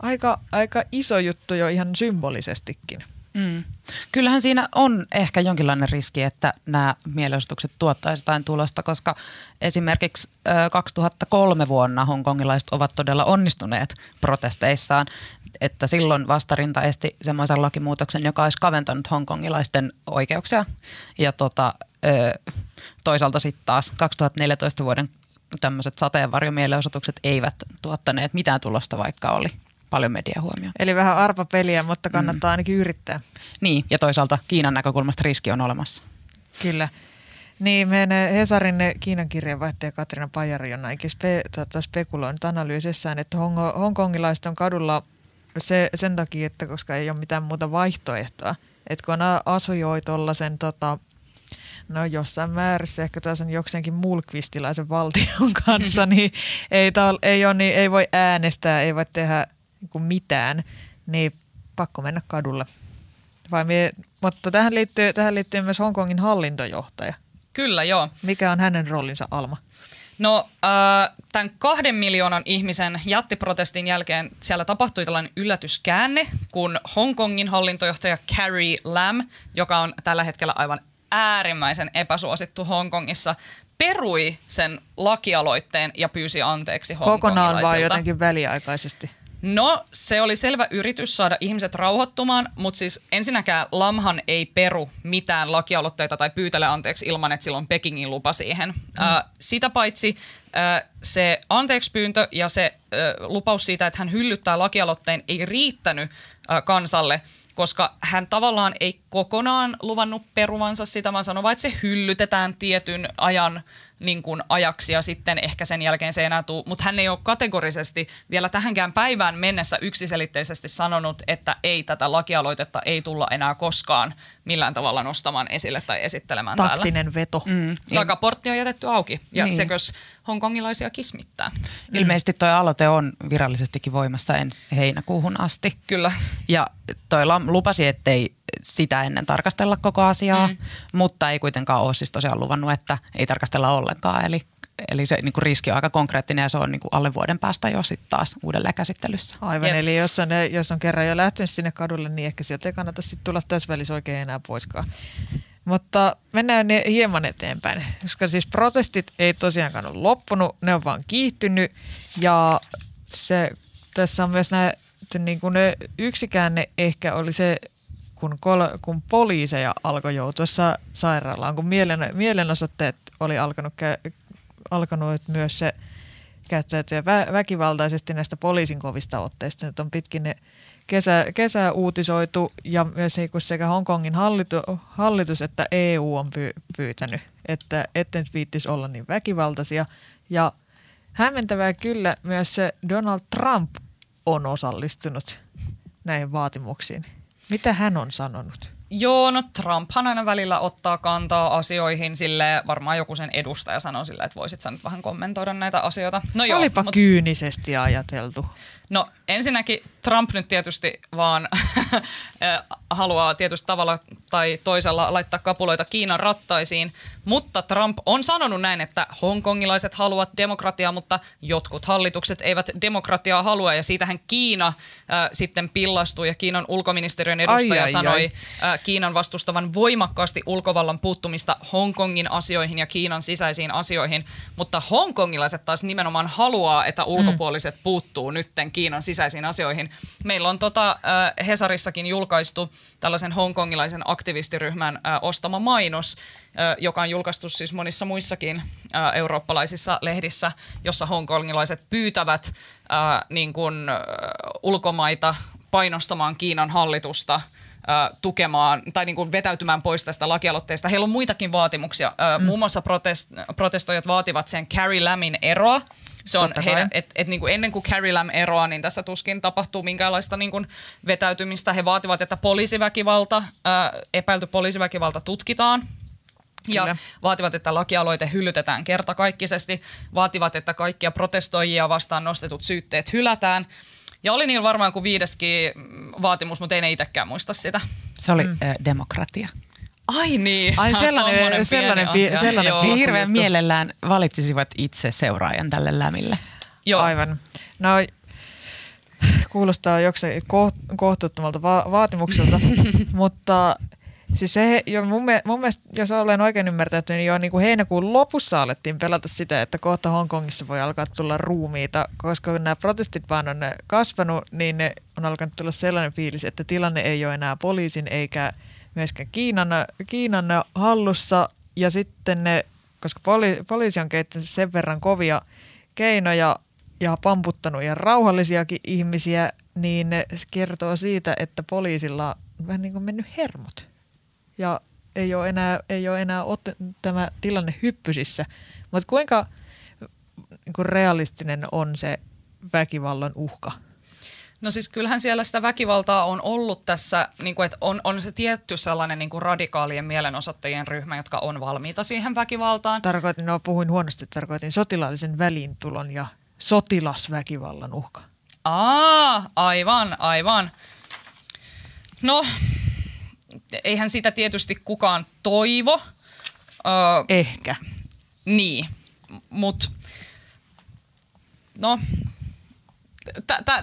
aika, aika iso juttu jo ihan symbolisestikin. Mm. Kyllähän siinä on ehkä jonkinlainen riski, että nämä mielenosoitukset tuottaisivat jotain tulosta, koska esimerkiksi 2003 vuonna hongkongilaiset ovat todella onnistuneet protesteissaan, että silloin vastarinta esti semmoisen lakimuutoksen, joka olisi kaventanut hongkongilaisten oikeuksia. Ja tota, toisaalta sitten taas 2014 vuoden tämmöiset sateenvarjomielenosoitukset eivät tuottaneet mitään tulosta, vaikka oli paljon mediahuomiota. Eli vähän arpapeliä, mutta kannattaa mm. ainakin yrittää. Niin, ja toisaalta Kiinan näkökulmasta riski on olemassa. Kyllä. Niin, meidän Hesarin Kiinan kirjeenvaihtaja Katrina Pajari on ainakin spe, tota, spekuloinut analyysissään, että Hong- hongkongilaiset on kadulla se, sen takia, että koska ei ole mitään muuta vaihtoehtoa. Että kun asujoi tuollaisen tota, no jossain määrässä ehkä taas on jokseenkin mulkvistilaisen valtion kanssa, niin ei, tal- ei, ole, niin ei voi äänestää, ei voi tehdä niin mitään, niin pakko mennä kadulle. Vai mie, mutta tähän liittyy, tähän liittyy myös Hongkongin hallintojohtaja. Kyllä, joo. Mikä on hänen roolinsa, Alma? No äh, tämän kahden miljoonan ihmisen jättiprotestin jälkeen siellä tapahtui tällainen yllätyskäänne, kun Hongkongin hallintojohtaja Carrie Lam, joka on tällä hetkellä aivan äärimmäisen epäsuosittu Hongkongissa, perui sen lakialoitteen ja pyysi anteeksi Kokonaan vai jotenkin väliaikaisesti? No, se oli selvä yritys saada ihmiset rauhoittumaan, mutta siis ensinnäkään Lamhan ei peru mitään lakialoitteita tai pyytele anteeksi ilman, että silloin Pekingin lupa siihen. Mm. Äh, sitä paitsi äh, se anteeksi pyyntö ja se äh, lupaus siitä, että hän hyllyttää lakialoitteen, ei riittänyt äh, kansalle – koska hän tavallaan ei kokonaan luvannut peruvansa sitä, vaan sanoi että se hyllytetään tietyn ajan niin kuin ajaksi ja sitten ehkä sen jälkeen se ei enää tule. Mutta hän ei ole kategorisesti vielä tähänkään päivään mennessä yksiselitteisesti sanonut, että ei tätä lakialoitetta ei tulla enää koskaan millään tavalla nostamaan esille tai esittelemään Taktinen täällä. veto. Mm. Takaportti on jätetty auki ja niin. sekös hongkongilaisia kismittää. Mm. Ilmeisesti tuo aloite on virallisestikin voimassa ensi heinäkuuhun asti. Kyllä. Ja toi lupasi, ettei sitä ennen tarkastella koko asiaa, mm. mutta ei kuitenkaan ole siis tosiaan luvannut, että ei tarkastella ollenkaan. Eli, eli se niin kuin riski on aika konkreettinen ja se on niin kuin alle vuoden päästä jo sitten taas uudelleen käsittelyssä. Aivan, Jep. eli jos on, jos on kerran jo lähtenyt sinne kadulle, niin ehkä sieltä ei kannata sitten tulla täysvälissä oikein enää poiskaan. Mutta mennään ne hieman eteenpäin, koska siis protestit ei tosiaankaan ole loppunut, ne on vaan kiihtynyt ja se, tässä on myös nämä, niin kuin ne yksikään ne ehkä oli se kun, kol, kun poliiseja alkoi joutua sa- sairaalaan, kun mielen, mielenosoitteet oli alkanut, kä- alkanut myös se käyttäytyä vä- väkivaltaisesti näistä poliisin kovista otteista. Nyt on pitkin ne kesä, kesä uutisoitu ja myös niin sekä Hongkongin hallitu, hallitus että EU on py- pyytänyt, että etten viittisi olla niin väkivaltaisia. Ja hämmentävää kyllä myös se Donald Trump on osallistunut näihin vaatimuksiin. Mitä hän on sanonut? Joo, no Trumphan aina välillä ottaa kantaa asioihin, sille varmaan joku sen edustaja sanoo sille, että voisit sä nyt vähän kommentoida näitä asioita. No joo, Olipa mut, kyynisesti ajateltu. No ensinnäkin Trump nyt tietysti vaan haluaa tietysti tavalla tai toisella laittaa kapuloita Kiinan rattaisiin, mutta Trump on sanonut näin, että hongkongilaiset haluavat demokratiaa, mutta jotkut hallitukset eivät demokratiaa halua ja siitähän Kiina äh, sitten pillastui ja Kiinan ulkoministeriön edustaja ai, ai, sanoi ai. Äh, Kiinan vastustavan voimakkaasti ulkovallan puuttumista Hongkongin asioihin ja Kiinan sisäisiin asioihin, mutta hongkongilaiset taas nimenomaan haluaa, että ulkopuoliset mm. puuttuu nytten Kiinan sisäisiin asioihin. Meillä on tota, äh, Hesarissakin julkaistu tällaisen hongkongilaisen aktivistiryhmän äh, ostama mainos, äh, joka on julkaistu siis monissa muissakin äh, eurooppalaisissa lehdissä, jossa hongkongilaiset pyytävät äh, niin kuin, äh, ulkomaita painostamaan Kiinan hallitusta – tukemaan tai niin kuin vetäytymään pois tästä lakialoitteesta. Heillä on muitakin vaatimuksia. Mm. Muun muassa protest, protestoijat vaativat sen Carrie Lamin eroa se on heidän, et, et niin kuin ennen kuin Carrie Lam eroaa, niin tässä tuskin tapahtuu minkäänlaista niin kuin vetäytymistä. He vaativat, että poliisiväkivalta, ää, epäilty poliisiväkivalta tutkitaan ja Kyllä. vaativat, että lakialoite hyllytetään kertakaikkisesti, vaativat, että kaikkia protestoijia vastaan nostetut syytteet hylätään. Ja oli niillä varmaan kuin viideskin vaatimus, mutta ei ne itsekään muista sitä. Se oli mm. äh, demokratia. Ai niin. Ai sellainen, sellainen, pi- sellainen Joo. Hirveän mielellään valitsisivat itse seuraajan tälle lämille. Joo. Aivan. No kuulostaa jokseen kohtuuttomalta va- vaatimukselta, mutta Siis se, jo mun, mun mielestä, jos olen oikein ymmärtänyt, niin jo niin kuin heinäkuun lopussa alettiin pelata sitä, että kohta Hongkongissa voi alkaa tulla ruumiita, koska nämä protestit vaan on kasvanut, niin ne on alkanut tulla sellainen fiilis, että tilanne ei ole enää poliisin eikä myöskään Kiinan, Kiinan hallussa. Ja sitten ne, koska poli, poliisi on kehittänyt sen verran kovia keinoja ja pamputtanut ja rauhallisiakin ihmisiä, niin ne kertoo siitä, että poliisilla on vähän niin kuin mennyt hermot ja ei ole enää, ei ole enää ot, tämä tilanne hyppysissä. Mutta kuinka niin kuin realistinen on se väkivallan uhka? No siis kyllähän siellä sitä väkivaltaa on ollut tässä, niin kuin, että on, on se tietty sellainen niin kuin radikaalien mielenosoittajien ryhmä, jotka on valmiita siihen väkivaltaan. Tarkoitin, no puhuin huonosti, tarkoitin sotilaallisen väliintulon ja sotilasväkivallan uhka. Aa, aivan, aivan. No, eihän sitä tietysti kukaan toivo. Öö, Ehkä. Niin, mutta no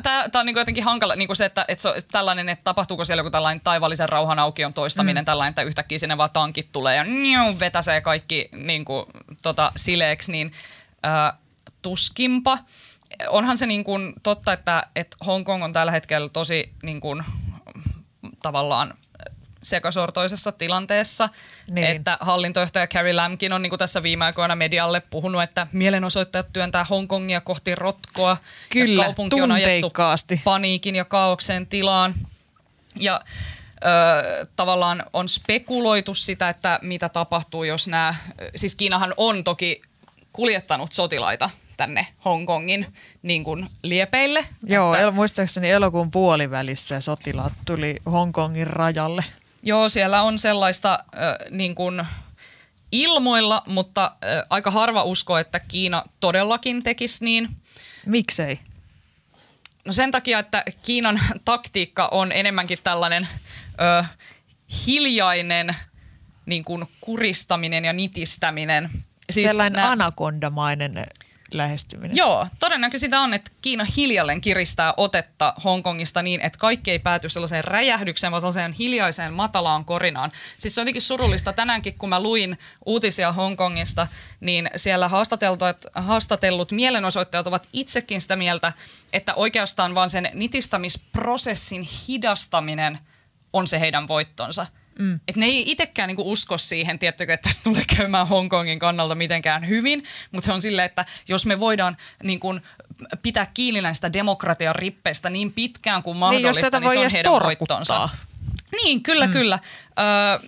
Tämä on niinku jotenkin hankala niinku se, että, että se on tällainen, että tapahtuuko siellä joku tällainen taivallisen rauhan aukion toistaminen, mm. tällainen, että yhtäkkiä sinne vaan tankit tulee ja niu, vetäsee kaikki niinku, tota, sileeksi, niin ää, tuskinpa. Onhan se niin kuin totta, että, että Hongkong on tällä hetkellä tosi niin kuin, tavallaan sekasortoisessa tilanteessa. Niin. Että hallintojohtaja Carrie Lamkin on niin kuin tässä viime aikoina medialle puhunut, että mielenosoittajat työntää Hongkongia kohti rotkoa. Kyllä, ja kaupunki on ajettu paniikin ja kaauksen tilaan. Ja ö, tavallaan on spekuloitu sitä, että mitä tapahtuu, jos nämä, siis Kiinahan on toki kuljettanut sotilaita tänne Hongkongin niin kuin liepeille. Joo, että, muistaakseni elokuun puolivälissä sotilaat tuli Hongkongin rajalle. Joo, siellä on sellaista äh, niin kuin ilmoilla, mutta äh, aika harva uskoo, että Kiina todellakin tekisi niin. Miksei? No sen takia, että Kiinan taktiikka on enemmänkin tällainen ö, hiljainen niin kuin kuristaminen ja nitistäminen. Siis Sellainen nä- anakondamainen lähestyminen. Joo, todennäköistä on, että Kiina hiljalleen kiristää otetta Hongkongista niin, että kaikki ei pääty sellaiseen räjähdykseen, vaan sellaiseen hiljaiseen matalaan korinaan. Siis se on jotenkin surullista. Tänäänkin, kun mä luin uutisia Hongkongista, niin siellä haastatellut, haastatellut mielenosoittajat ovat itsekin sitä mieltä, että oikeastaan vaan sen nitistämisprosessin hidastaminen on se heidän voittonsa – Mm. Et ne ei itsekään niinku usko siihen, tiettykö, että tässä tulee käymään Hongkongin kannalta mitenkään hyvin, mutta se on silleen, että jos me voidaan niinku pitää kiinni näistä demokratian rippeistä niin pitkään kuin mahdollista, niin, niin se on heidän voittonsa. Niin, kyllä, mm. kyllä. Ö,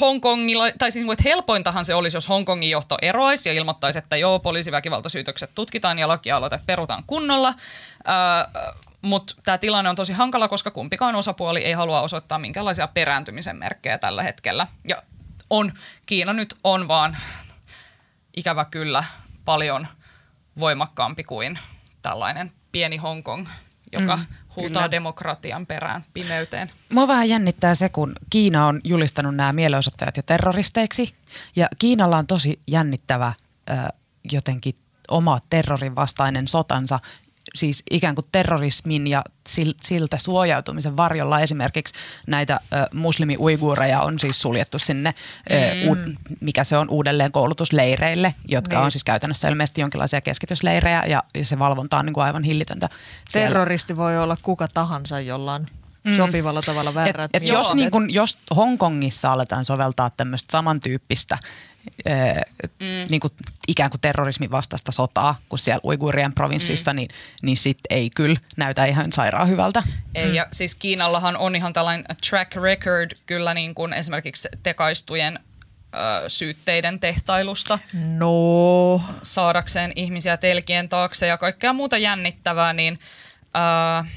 Hongkongilla, tai siis, että helpointahan se olisi, jos Hongkongin johto eroisi ja ilmoittaisi, että joo, poliisiväkivaltasyytökset tutkitaan ja lakialoite perutaan kunnolla. Ö, mutta tämä tilanne on tosi hankala, koska kumpikaan osapuoli ei halua osoittaa minkälaisia perääntymisen merkkejä tällä hetkellä. Ja on, Kiina nyt on vaan ikävä kyllä paljon voimakkaampi kuin tällainen pieni Hongkong, joka mm, huutaa kyllä. demokratian perään pimeyteen. Mua vähän jännittää se, kun Kiina on julistanut nämä mielenosoittajat jo terroristeiksi. Ja Kiinalla on tosi jännittävä ö, jotenkin oma terrorin vastainen sotansa, siis ikään kuin terrorismin ja siltä suojautumisen varjolla esimerkiksi näitä muslimi-uiguureja on siis suljettu sinne, mm. mikä se on uudelleen koulutusleireille, jotka niin. on siis käytännössä ilmeisesti jonkinlaisia keskitysleirejä ja se valvonta on niin kuin aivan hillitöntä. Terroristi siellä. voi olla kuka tahansa, jolla on mm. sopivalla tavalla väärät. Et, et jos, niin kun, jos Hongkongissa aletaan soveltaa tämmöistä samantyyppistä mm. niin kuin ikään kuin terrorismin vastaista sotaa, kun siellä Uigurien provinssissa, mm. niin, niin sitten ei kyllä näytä ihan sairaan hyvältä. Ei, mm. ja siis Kiinallahan on ihan tällainen track record kyllä niin kuin esimerkiksi tekaistujen syytteiden tehtailusta. No. Saadakseen ihmisiä telkien taakse ja kaikkea muuta jännittävää, niin ö,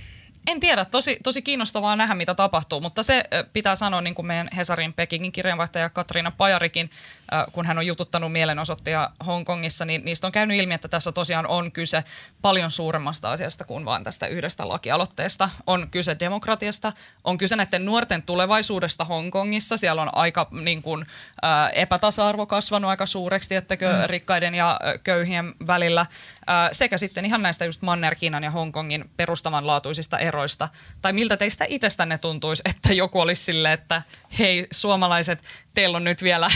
En tiedä, tosi, tosi kiinnostavaa nähdä, mitä tapahtuu, mutta se pitää sanoa, niin kuin meidän Hesarin Pekingin kirjanvaihtaja Katriina Pajarikin, kun hän on jututtanut mielenosoittajia Hongkongissa, niin niistä on käynyt ilmi, että tässä tosiaan on kyse paljon suuremmasta asiasta kuin vain tästä yhdestä lakialoitteesta. On kyse demokratiasta, on kyse näiden nuorten tulevaisuudesta Hongkongissa. Siellä on aika niin kuin, epätasa-arvo kasvanut aika suureksi, tiettäkö, mm. rikkaiden ja köyhien välillä. sekä sitten ihan näistä just Manner-Kiinan ja Hongkongin perustavanlaatuisista eroista. Tai miltä teistä itsestänne tuntuisi, että joku olisi silleen, että hei suomalaiset, teillä on nyt vielä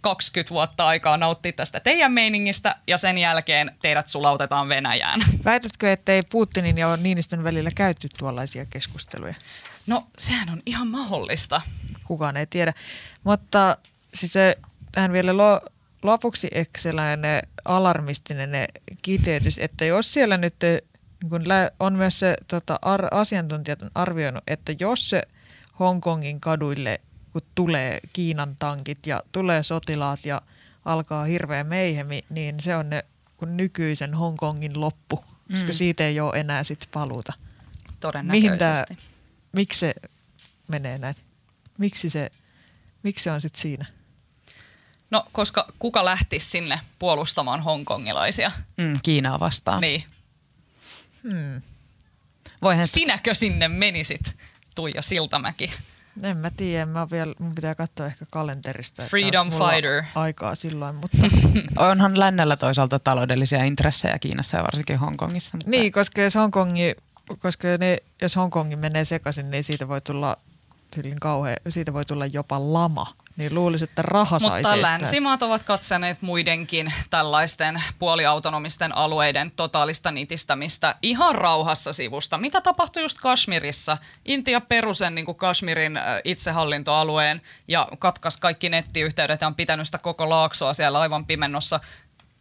20 vuotta aikaa nauttia tästä teidän meiningistä ja sen jälkeen teidät sulautetaan Venäjään. Väitätkö, että ei Putinin ja Niinistön välillä käyty tuollaisia keskusteluja? No sehän on ihan mahdollista. Kukaan ei tiedä. Mutta siis se, tähän vielä lo, lopuksi sellainen alarmistinen kiteytys, että jos siellä nyt niin kun on myös se tota, ar, asiantuntijat on arvioinut, että jos se Hongkongin kaduille kun tulee Kiinan tankit ja tulee sotilaat ja alkaa hirveä meihemi, niin se on ne kun nykyisen Hongkongin loppu, koska mm. siitä ei ole enää sit paluuta. Todennäköisesti. Mihin tää, miksi se menee näin? Miksi se, miksi se on sitten siinä? No, koska kuka lähti sinne puolustamaan hongkongilaisia? Mm, Kiinaa vastaan. Niin. Hmm. Voihan Sinäkö sinne menisit, Tuija Siltamäki? En mä tiedä, mä vielä, mun pitää katsoa ehkä kalenterista. Freedom Fighter. Aikaa silloin, mutta... Onhan lännellä toisaalta taloudellisia intressejä Kiinassa ja varsinkin Hongkongissa. Mutta... Niin, koska jos, Hongkongi, koska ne, jos Hongkongi menee sekaisin, niin siitä voi tulla kauhean, siitä voi tulla jopa lama niin luulisi, että raha saisi Mutta länsimaat ovat katsoneet muidenkin tällaisten puoliautonomisten alueiden totaalista nitistämistä ihan rauhassa sivusta. Mitä tapahtui just Kashmirissa? Intia perusen niin kuin Kashmirin itsehallintoalueen ja katkas kaikki nettiyhteydet ja on pitänyt sitä koko laaksoa siellä aivan pimennossa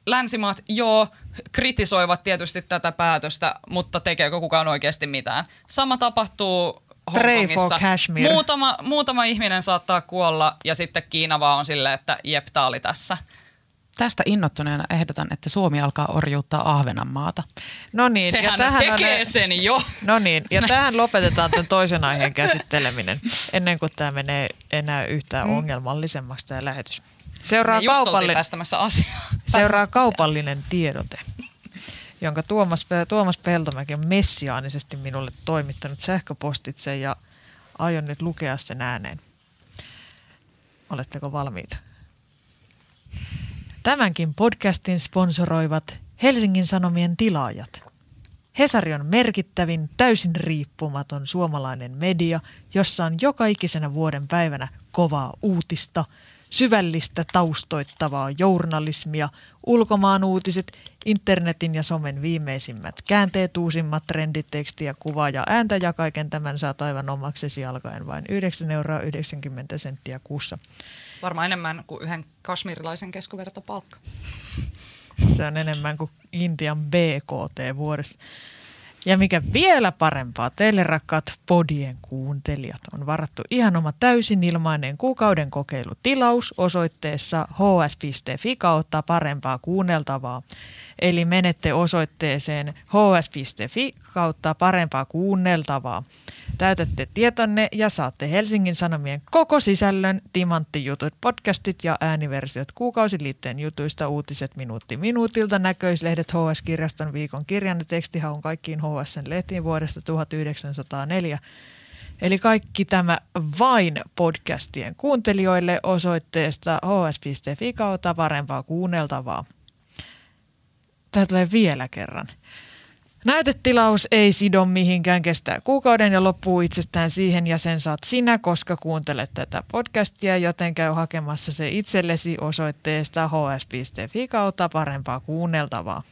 länsimaat, joo, kritisoivat tietysti tätä päätöstä, mutta tekeekö kukaan oikeasti mitään? Sama tapahtuu For Kashmir. Muutama, muutama ihminen saattaa kuolla ja sitten Kiina vaan on silleen, että jep, tää oli tässä. Tästä innottuneena ehdotan, että Suomi alkaa orjuuttaa Ahvenanmaata. No niin. Sehän ja tähän tekee on, sen jo. No niin, ja tähän lopetetaan tämän toisen aiheen käsitteleminen, ennen kuin tämä menee enää yhtään mm. ongelmallisemmaksi tämä lähetys. Seuraa, kaupallinen, seuraa kaupallinen tiedote jonka Tuomas, Tuomas Peltomäki on messiaanisesti minulle toimittanut sähköpostitse ja aion nyt lukea sen ääneen. Oletteko valmiita? Tämänkin podcastin sponsoroivat Helsingin Sanomien tilaajat. Hesari on merkittävin, täysin riippumaton suomalainen media, jossa on joka ikisenä vuoden päivänä kovaa uutista – syvällistä taustoittavaa journalismia, ulkomaan uutiset, internetin ja somen viimeisimmät käänteet, uusimmat trendit, teksti ja kuva ja ääntä ja kaiken tämän saat aivan omaksesi alkaen vain 9 euroa 90 senttiä kuussa. Varmaan enemmän kuin yhden kasmirilaisen keskovertopalkka. Se on enemmän kuin Intian BKT vuodessa. Ja mikä vielä parempaa, teille rakkaat podien kuuntelijat, on varattu ihan oma täysin ilmainen kuukauden kokeilutilaus osoitteessa hs.fi kautta parempaa kuunneltavaa. Eli menette osoitteeseen hs.fi kautta parempaa kuunneltavaa. Täytätte tietonne ja saatte Helsingin Sanomien koko sisällön, timanttijutut, podcastit ja ääniversiot kuukausiliitteen jutuista, uutiset minuutti minuutilta, näköislehdet HS-kirjaston viikon kirjan ja tekstihaun kaikkiin HSn lehtiin vuodesta 1904. Eli kaikki tämä vain podcastien kuuntelijoille osoitteesta hs.fi kautta parempaa kuunneltavaa. Tämä tulee vielä kerran. Näytetilaus ei sido mihinkään, kestää kuukauden ja loppuu itsestään siihen ja sen saat sinä, koska kuuntelet tätä podcastia, joten käy hakemassa se itsellesi osoitteesta hs.fi kautta parempaa kuunneltavaa.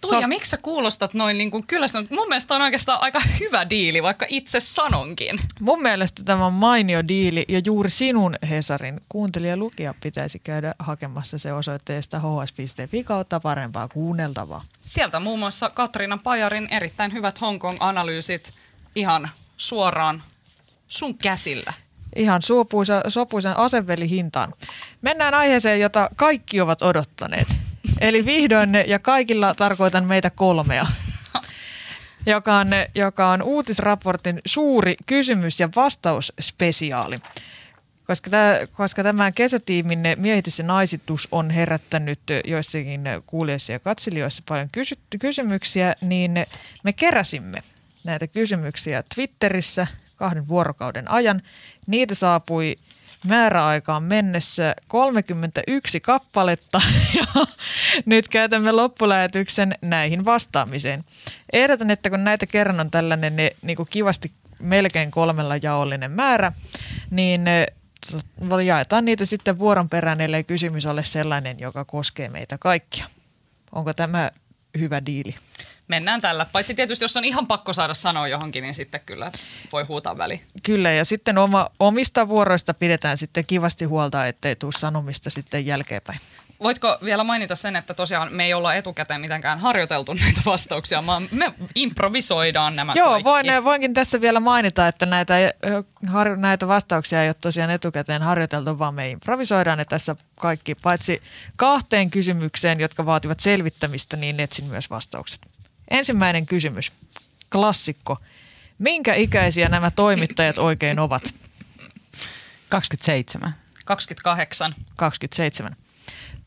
Tuija, so, miksi sä kuulostat noin niin kuin, kyllä se on, mun mielestä on oikeastaan aika hyvä diili, vaikka itse sanonkin. Mun mielestä tämä on mainio diili ja juuri sinun Hesarin kuuntelija lukija pitäisi käydä hakemassa se osoitteesta hs.fi kautta parempaa kuunneltavaa. Sieltä muun muassa Katriina Pajarin erittäin hyvät Hongkong-analyysit ihan suoraan sun käsillä ihan suopuisa, sopuisen asevelihintaan. Mennään aiheeseen, jota kaikki ovat odottaneet. Eli vihdoin ja kaikilla tarkoitan meitä kolmea. joka on, joka on uutisraportin suuri kysymys- ja vastausspesiaali. Koska, tämä, koska tämä kesätiimin miehitys ja naisitus on herättänyt joissakin kuulijoissa ja katselijoissa paljon kysy- kysymyksiä, niin me keräsimme näitä kysymyksiä Twitterissä kahden vuorokauden ajan. Niitä saapui määräaikaan mennessä 31 kappaletta ja nyt käytämme loppulähetyksen näihin vastaamiseen. Ehdotan, että kun näitä kerran on tällainen ne, niin kuin kivasti melkein kolmella jaollinen määrä, niin jaetaan niitä sitten vuoron perään, ellei kysymys ole sellainen, joka koskee meitä kaikkia. Onko tämä hyvä diili? Mennään tällä. Paitsi tietysti, jos on ihan pakko saada sanoa johonkin, niin sitten kyllä voi huutaa väli. Kyllä, ja sitten oma, omista vuoroista pidetään sitten kivasti huolta, ettei tule sanomista sitten jälkeenpäin. Voitko vielä mainita sen, että tosiaan me ei olla etukäteen mitenkään harjoiteltu näitä vastauksia, vaan me improvisoidaan nämä Joo, kaikki. voin, voinkin tässä vielä mainita, että näitä, näitä vastauksia ei ole tosiaan etukäteen harjoiteltu, vaan me improvisoidaan ne tässä kaikki. Paitsi kahteen kysymykseen, jotka vaativat selvittämistä, niin etsin myös vastaukset. Ensimmäinen kysymys. Klassikko. Minkä ikäisiä nämä toimittajat oikein ovat? 27. 28. 27.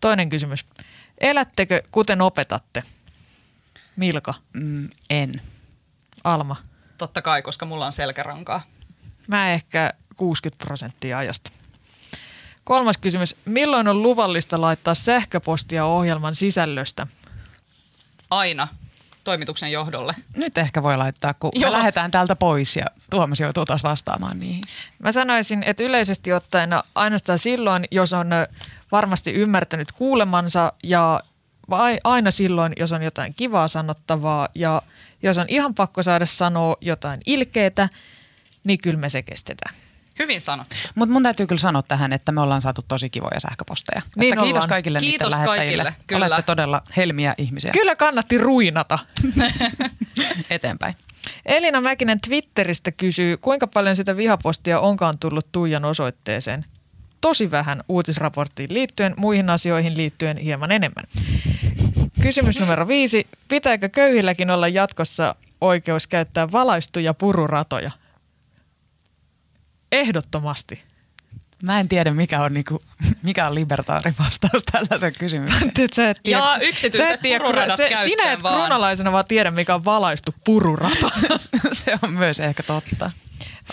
Toinen kysymys. Elättekö kuten opetatte? Milka? Mm, en. Alma? Totta kai, koska mulla on selkärankaa. Mä ehkä 60 prosenttia ajasta. Kolmas kysymys. Milloin on luvallista laittaa sähköpostia ohjelman sisällöstä? Aina toimituksen johdolle. Nyt ehkä voi laittaa, kun Joo. me lähdetään täältä pois ja Tuomas joutuu taas vastaamaan niihin. Mä sanoisin, että yleisesti ottaen ainoastaan silloin, jos on varmasti ymmärtänyt kuulemansa ja aina silloin, jos on jotain kivaa sanottavaa ja jos on ihan pakko saada sanoa jotain ilkeitä, niin kyllä me se kestetään. Hyvin sanottu. Mutta mun täytyy kyllä sanoa tähän, että me ollaan saatu tosi kivoja sähköposteja. Niin että kiitos kaikille kiitos niiden kaikille, kyllä. Olette todella helmiä ihmisiä. Kyllä kannatti ruinata. Eteenpäin. Elina Mäkinen Twitteristä kysyy, kuinka paljon sitä vihapostia onkaan tullut Tuijan osoitteeseen? Tosi vähän uutisraporttiin liittyen, muihin asioihin liittyen hieman enemmän. Kysymys numero viisi. Pitääkö köyhilläkin olla jatkossa oikeus käyttää valaistuja pururatoja? Ehdottomasti. Mä en tiedä, mikä on, niinku, mikä on libertaarin vastaus tällaisen kysymykseen. sä et tiedä, ja yksityiset tiedä, pururadat se, Sinä et vaan. kruunalaisena vaan tiedä, mikä on valaistu pururata. se on myös ehkä totta.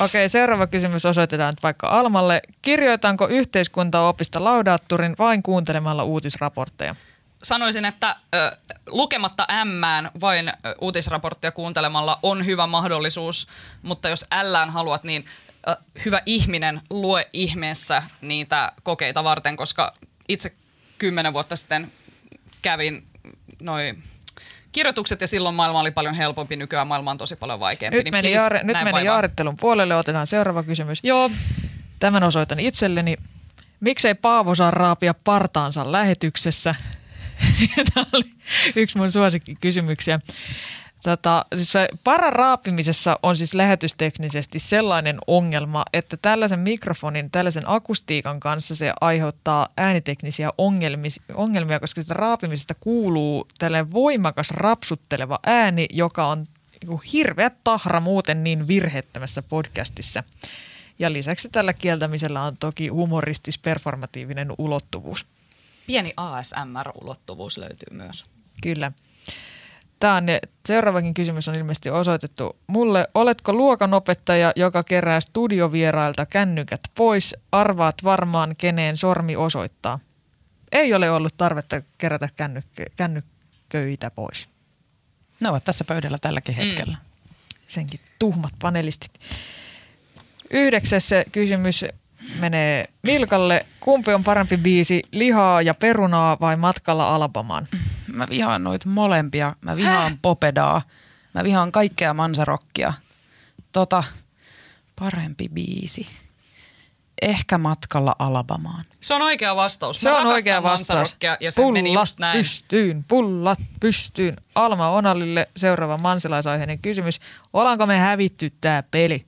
Okei, seuraava kysymys osoitetaan vaikka Almalle. Kirjoitanko yhteiskuntaopista laudaatturin vain kuuntelemalla uutisraportteja? sanoisin, että ö, lukematta M vain ö, uutisraporttia kuuntelemalla on hyvä mahdollisuus, mutta jos L haluat, niin hyvä ihminen lue ihmeessä niitä kokeita varten, koska itse kymmenen vuotta sitten kävin noin kirjoitukset ja silloin maailma oli paljon helpompi, nykyään maailma on tosi paljon vaikeampi. Nyt niin meni, please, jaare, nyt meni jaarittelun puolelle, otetaan seuraava kysymys. Joo. Tämän osoitan itselleni. Miksei Paavo saa raapia partaansa lähetyksessä? Tämä oli yksi mun suosikkikysymyksiä. Tota, siis paran raapimisessa on siis lähetysteknisesti sellainen ongelma, että tällaisen mikrofonin, tällaisen akustiikan kanssa se aiheuttaa ääniteknisiä ongelmia, ongelmia koska sitä raapimisesta kuuluu tällainen voimakas rapsutteleva ääni, joka on niinku hirveä tahra muuten niin virheettömässä podcastissa. Ja lisäksi tällä kieltämisellä on toki humoristis-performatiivinen ulottuvuus. Pieni ASMR-ulottuvuus löytyy myös. Kyllä. Tämä on, seuraavakin kysymys on ilmeisesti osoitettu mulle. Oletko luokanopettaja, joka kerää studiovierailta kännykät pois? Arvaat varmaan, keneen sormi osoittaa. Ei ole ollut tarvetta kerätä kännykkö, kännykköitä pois. Ne ovat tässä pöydällä tälläkin mm. hetkellä. Mm. Senkin tuhmat panelistit. Yhdeksäs kysymys menee Milkalle. Kumpi on parempi biisi, lihaa ja perunaa vai matkalla Alabamaan? Mä vihaan noita molempia. Mä vihaan Häh? popedaa. Mä vihaan kaikkea mansarokkia. Tota, parempi biisi. Ehkä matkalla Alabamaan. Se on oikea vastaus. Se Mä on oikea vastaus. Ja se pullat meni just näin. pystyyn, pullat pystyyn. Alma Onalille seuraava mansilaisaiheinen kysymys. Ollaanko me hävitty tää peli?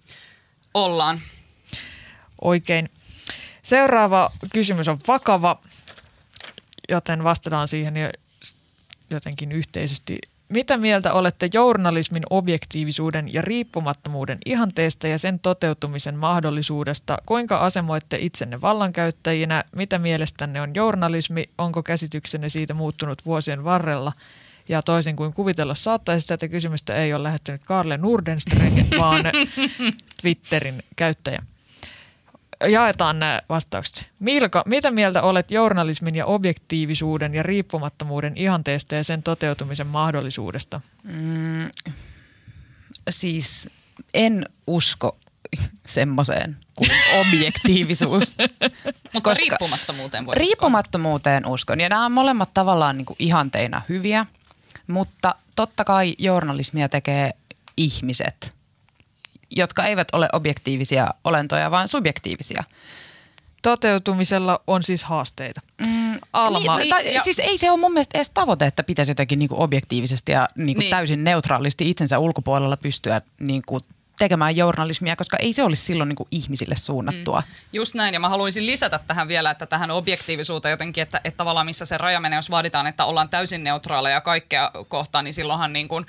Ollaan. Oikein. Seuraava kysymys on vakava, joten vastataan siihen jotenkin yhteisesti Mitä mieltä olette journalismin objektiivisuuden ja riippumattomuuden ihanteesta ja sen toteutumisen mahdollisuudesta? Kuinka asemoitte itsenne vallankäyttäjinä? Mitä mielestänne on journalismi? Onko käsityksenne siitä muuttunut vuosien varrella? Ja toisin kuin kuvitella saattaisi, tätä kysymystä ei ole lähettänyt Karle Nordenström, vaan Twitterin käyttäjä jaetaan nämä vastaukset. Milka, mitä mieltä olet journalismin ja objektiivisuuden ja riippumattomuuden ihanteesta ja sen toteutumisen mahdollisuudesta? Mm, siis en usko semmoiseen kuin objektiivisuus. Mutta riippumattomuuteen voi Riippumattomuuteen uskon. Ja nämä on molemmat tavallaan niin kuin ihanteina hyviä, mutta totta kai journalismia tekee ihmiset – jotka eivät ole objektiivisia olentoja, vaan subjektiivisia. Toteutumisella on siis haasteita. Mm, Alma. Niin, tai, ja, siis ei se ole mun mielestä edes tavoite, että pitäisi jotenkin niin kuin objektiivisesti ja niin kuin niin. täysin neutraalisti itsensä ulkopuolella pystyä niin kuin tekemään journalismia, koska ei se olisi silloin niin kuin ihmisille suunnattua. Mm. Just näin, ja mä haluaisin lisätä tähän vielä, että tähän objektiivisuuteen jotenkin, että, että tavallaan missä se raja menee, jos vaaditaan, että ollaan täysin neutraaleja kaikkea kohtaan, niin silloinhan niin kuin,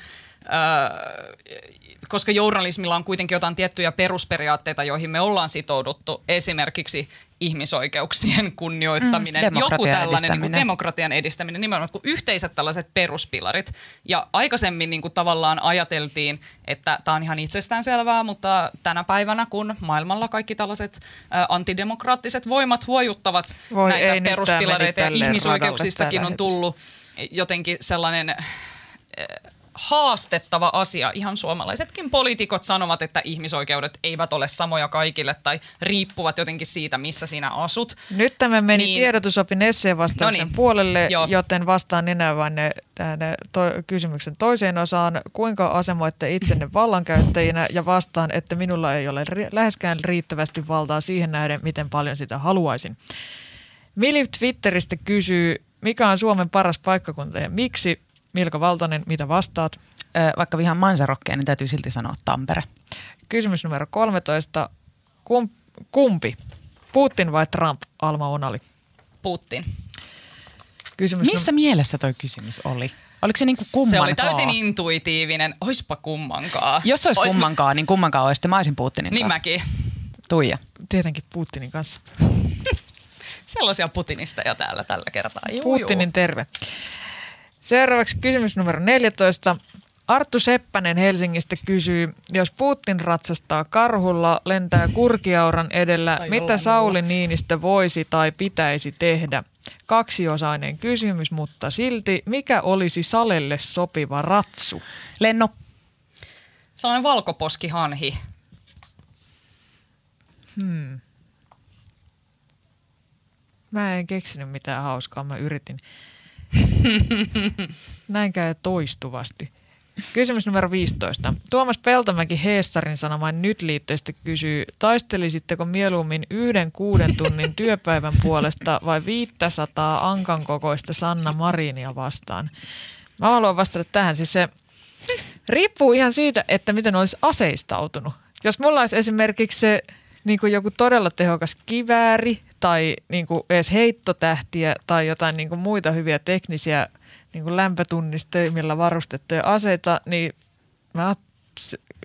koska journalismilla on kuitenkin jotain tiettyjä perusperiaatteita, joihin me ollaan sitouduttu, esimerkiksi ihmisoikeuksien kunnioittaminen, mm, joku tällainen niin kuin demokratian edistäminen, nimenomaan kuin yhteiset tällaiset peruspilarit. Ja aikaisemmin niin kuin tavallaan ajateltiin, että tämä on ihan itsestäänselvää, mutta tänä päivänä, kun maailmalla kaikki tällaiset ä, antidemokraattiset voimat huojuttavat Voi näitä peruspilareita ja ihmisoikeuksistakin on tullut jotenkin sellainen haastettava asia. Ihan suomalaisetkin poliitikot sanovat, että ihmisoikeudet eivät ole samoja kaikille tai riippuvat jotenkin siitä, missä sinä asut. Nyt tämä meni niin, tiedotusopin esseen vastauksen no niin, puolelle, joo. joten vastaan enää vain ne, ne to, kysymyksen toiseen osaan. Kuinka asemoitte itsenne vallankäyttäjinä ja vastaan, että minulla ei ole läheskään riittävästi valtaa siihen nähden, miten paljon sitä haluaisin. Mili Twitteristä kysyy, mikä on Suomen paras paikkakunta ja miksi Milka Valtonen, mitä vastaat? Ö, vaikka vihan mansarokkeen, niin täytyy silti sanoa Tampere. Kysymys numero 13. Kum, kumpi? Putin vai Trump, Alma Onali? Putin. Kysymys Missä num- mielessä toi kysymys oli? Oliko se niinku kummankaan? Se oli täysin intuitiivinen. Oispa kummankaa. Jos olisi kummankaan, niin kummankaan olisi. Mä olisin Putinin Niin mäkin. Tuija. Tietenkin Putinin kanssa. Sellaisia Putinista jo täällä tällä kertaa. Juu, Putinin juu. terve. Seuraavaksi kysymys numero 14. Arttu Seppänen Helsingistä kysyy, jos Putin ratsastaa karhulla, lentää kurkiauran edellä, tai mitä Sauli Niinistö voisi tai pitäisi tehdä? Kaksiosainen kysymys, mutta silti, mikä olisi Salelle sopiva ratsu? Lenno. Sellainen valkoposkihanhi. Hmm. Mä en keksinyt mitään hauskaa, mä yritin. Näin käy toistuvasti. Kysymys numero 15. Tuomas Peltomäki Heessarin sanomaan nyt liitteestä kysyy, taistelisitteko mieluummin yhden kuuden tunnin työpäivän puolesta vai 500 ankan kokoista Sanna Marinia vastaan? Mä haluan vastata tähän. Siis se riippuu ihan siitä, että miten olisi aseistautunut. Jos mulla olisi esimerkiksi se niin kuin joku todella tehokas kivääri tai niin kuin edes heittotähtiä tai jotain niin kuin muita hyviä teknisiä niin kuin lämpötunnistimilla varustettuja aseita, niin mä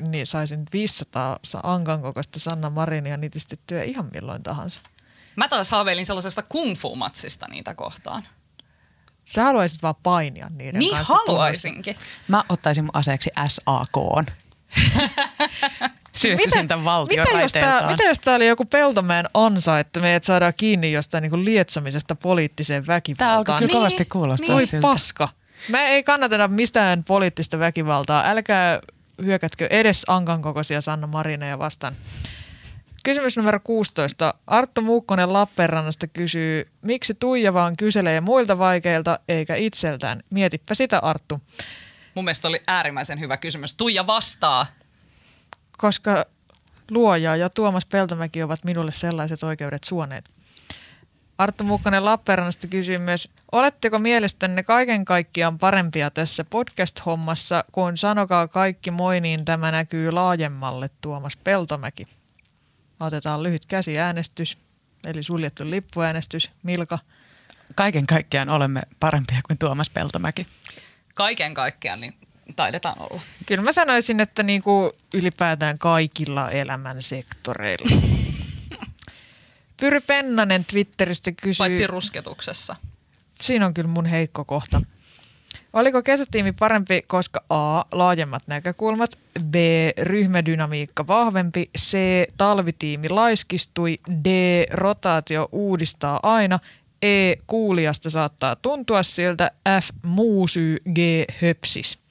niin saisin 500 ankan kokoista Sanna Marinia nitistettyä ihan milloin tahansa. Mä taas haaveilin sellaisesta kung fu-matsista niitä kohtaan. Sä haluaisit vaan painia niiden niin kanssa. Niin haluaisinkin. Mä ottaisin mun aseeksi SAK. Tämän valtion mitä jos, tää, mitä jos tämä oli joku Peltomäen ansa, että meidät saadaan kiinni jostain niin lietsomisesta poliittiseen väkivaltaan? Tämä alkaa kyllä niin, kovasti kuulostaa niin. siltä. paska. Mä ei kannata mistään poliittista väkivaltaa. Älkää hyökätkö edes Ankan kokoisia Sanna Marineja vastaan. Kysymys numero 16. Arttu Muukkonen Lappeenrannasta kysyy, miksi Tuija vaan kyselee muilta vaikeilta eikä itseltään? Mietipä sitä Arttu. Mun mielestä oli äärimmäisen hyvä kysymys. Tuija vastaa koska luoja ja Tuomas Peltomäki ovat minulle sellaiset oikeudet suoneet. Arttu Mukkanen Lappeenrannasta kysyy myös, oletteko mielestänne kaiken kaikkiaan parempia tässä podcast-hommassa, kun sanokaa kaikki moi, niin tämä näkyy laajemmalle Tuomas Peltomäki. Otetaan lyhyt käsiäänestys, eli suljettu lippuäänestys. Milka? Kaiken kaikkiaan olemme parempia kuin Tuomas Peltomäki. Kaiken kaikkiaan, niin taidetaan olla. Kyllä mä sanoisin, että niin kuin ylipäätään kaikilla elämän sektoreilla. Pyry Pennanen Twitteristä kysyy... Paitsi rusketuksessa. Siinä on kyllä mun heikko kohta. Oliko kesätiimi parempi, koska A. Laajemmat näkökulmat, B. Ryhmädynamiikka vahvempi, C. Talvitiimi laiskistui, D. Rotaatio uudistaa aina, E. Kuulijasta saattaa tuntua siltä, F. Muu syy, G. Höpsis.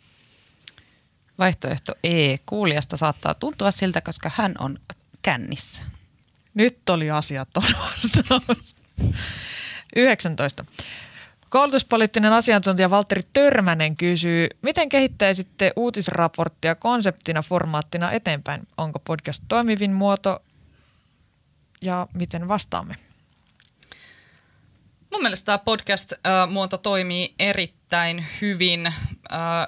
Vaihtoehto E. Kuulijasta saattaa tuntua siltä, koska hän on kännissä. Nyt oli asiat on 19. Koulutuspoliittinen asiantuntija Valtteri Törmänen kysyy, miten kehittäisitte uutisraporttia konseptina, formaattina eteenpäin? Onko podcast toimivin muoto ja miten vastaamme? Mun mielestä tämä podcast-muoto toimii erittäin hyvin.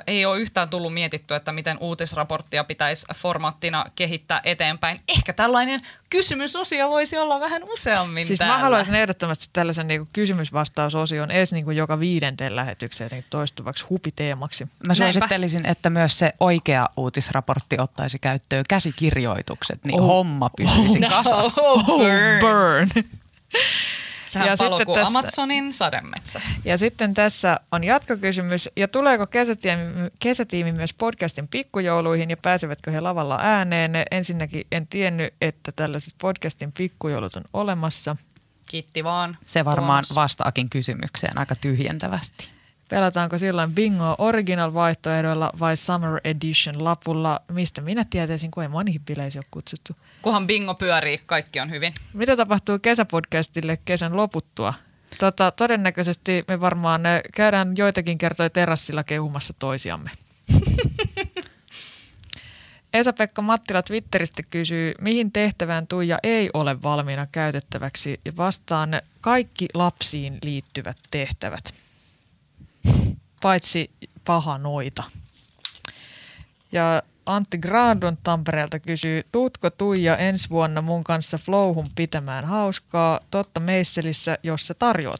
Ei ole yhtään tullut mietitty, että miten uutisraporttia pitäisi formaattina kehittää eteenpäin. Ehkä tällainen kysymysosio voisi olla vähän useammin Siis täällä. mä haluaisin ehdottomasti tällaisen niin kysymysvastausosion edes niin kuin joka viidenteen lähetykseen toistuvaksi hupiteemaksi. Mä suosittelisin, että myös se oikea uutisraportti ottaisi käyttöön käsikirjoitukset, niin oh. homma pysyisi oh, kasassa. Oh, burn. Sehän ja kuin tässä, Amazonin sademetsä. Ja sitten tässä on jatkokysymys. Ja tuleeko kesätiimi, kesätiimi myös podcastin pikkujouluihin ja pääsevätkö he lavalla ääneen? Ensinnäkin en tiennyt, että tällaiset podcastin pikkujoulut on olemassa. Kiitti vaan. Se varmaan vastaakin kysymykseen aika tyhjentävästi. Pelataanko silloin bingo original vaihtoehdoilla vai summer edition lapulla? Mistä minä tietäisin, kun ei moniin bileisiin ole kutsuttu. Kunhan bingo pyörii, kaikki on hyvin. Mitä tapahtuu kesäpodcastille kesän loputtua? Tota, todennäköisesti me varmaan käydään joitakin kertoja terassilla kehumassa toisiamme. Esa-Pekka Mattila Twitteristä kysyy, mihin tehtävään Tuija ei ole valmiina käytettäväksi ja vastaan kaikki lapsiin liittyvät tehtävät paitsi paha noita. Ja Antti Gradon Tampereelta kysyy, tuutko Tuija ensi vuonna mun kanssa Flowhun pitämään hauskaa totta Meisselissä, jos sä tarjoat?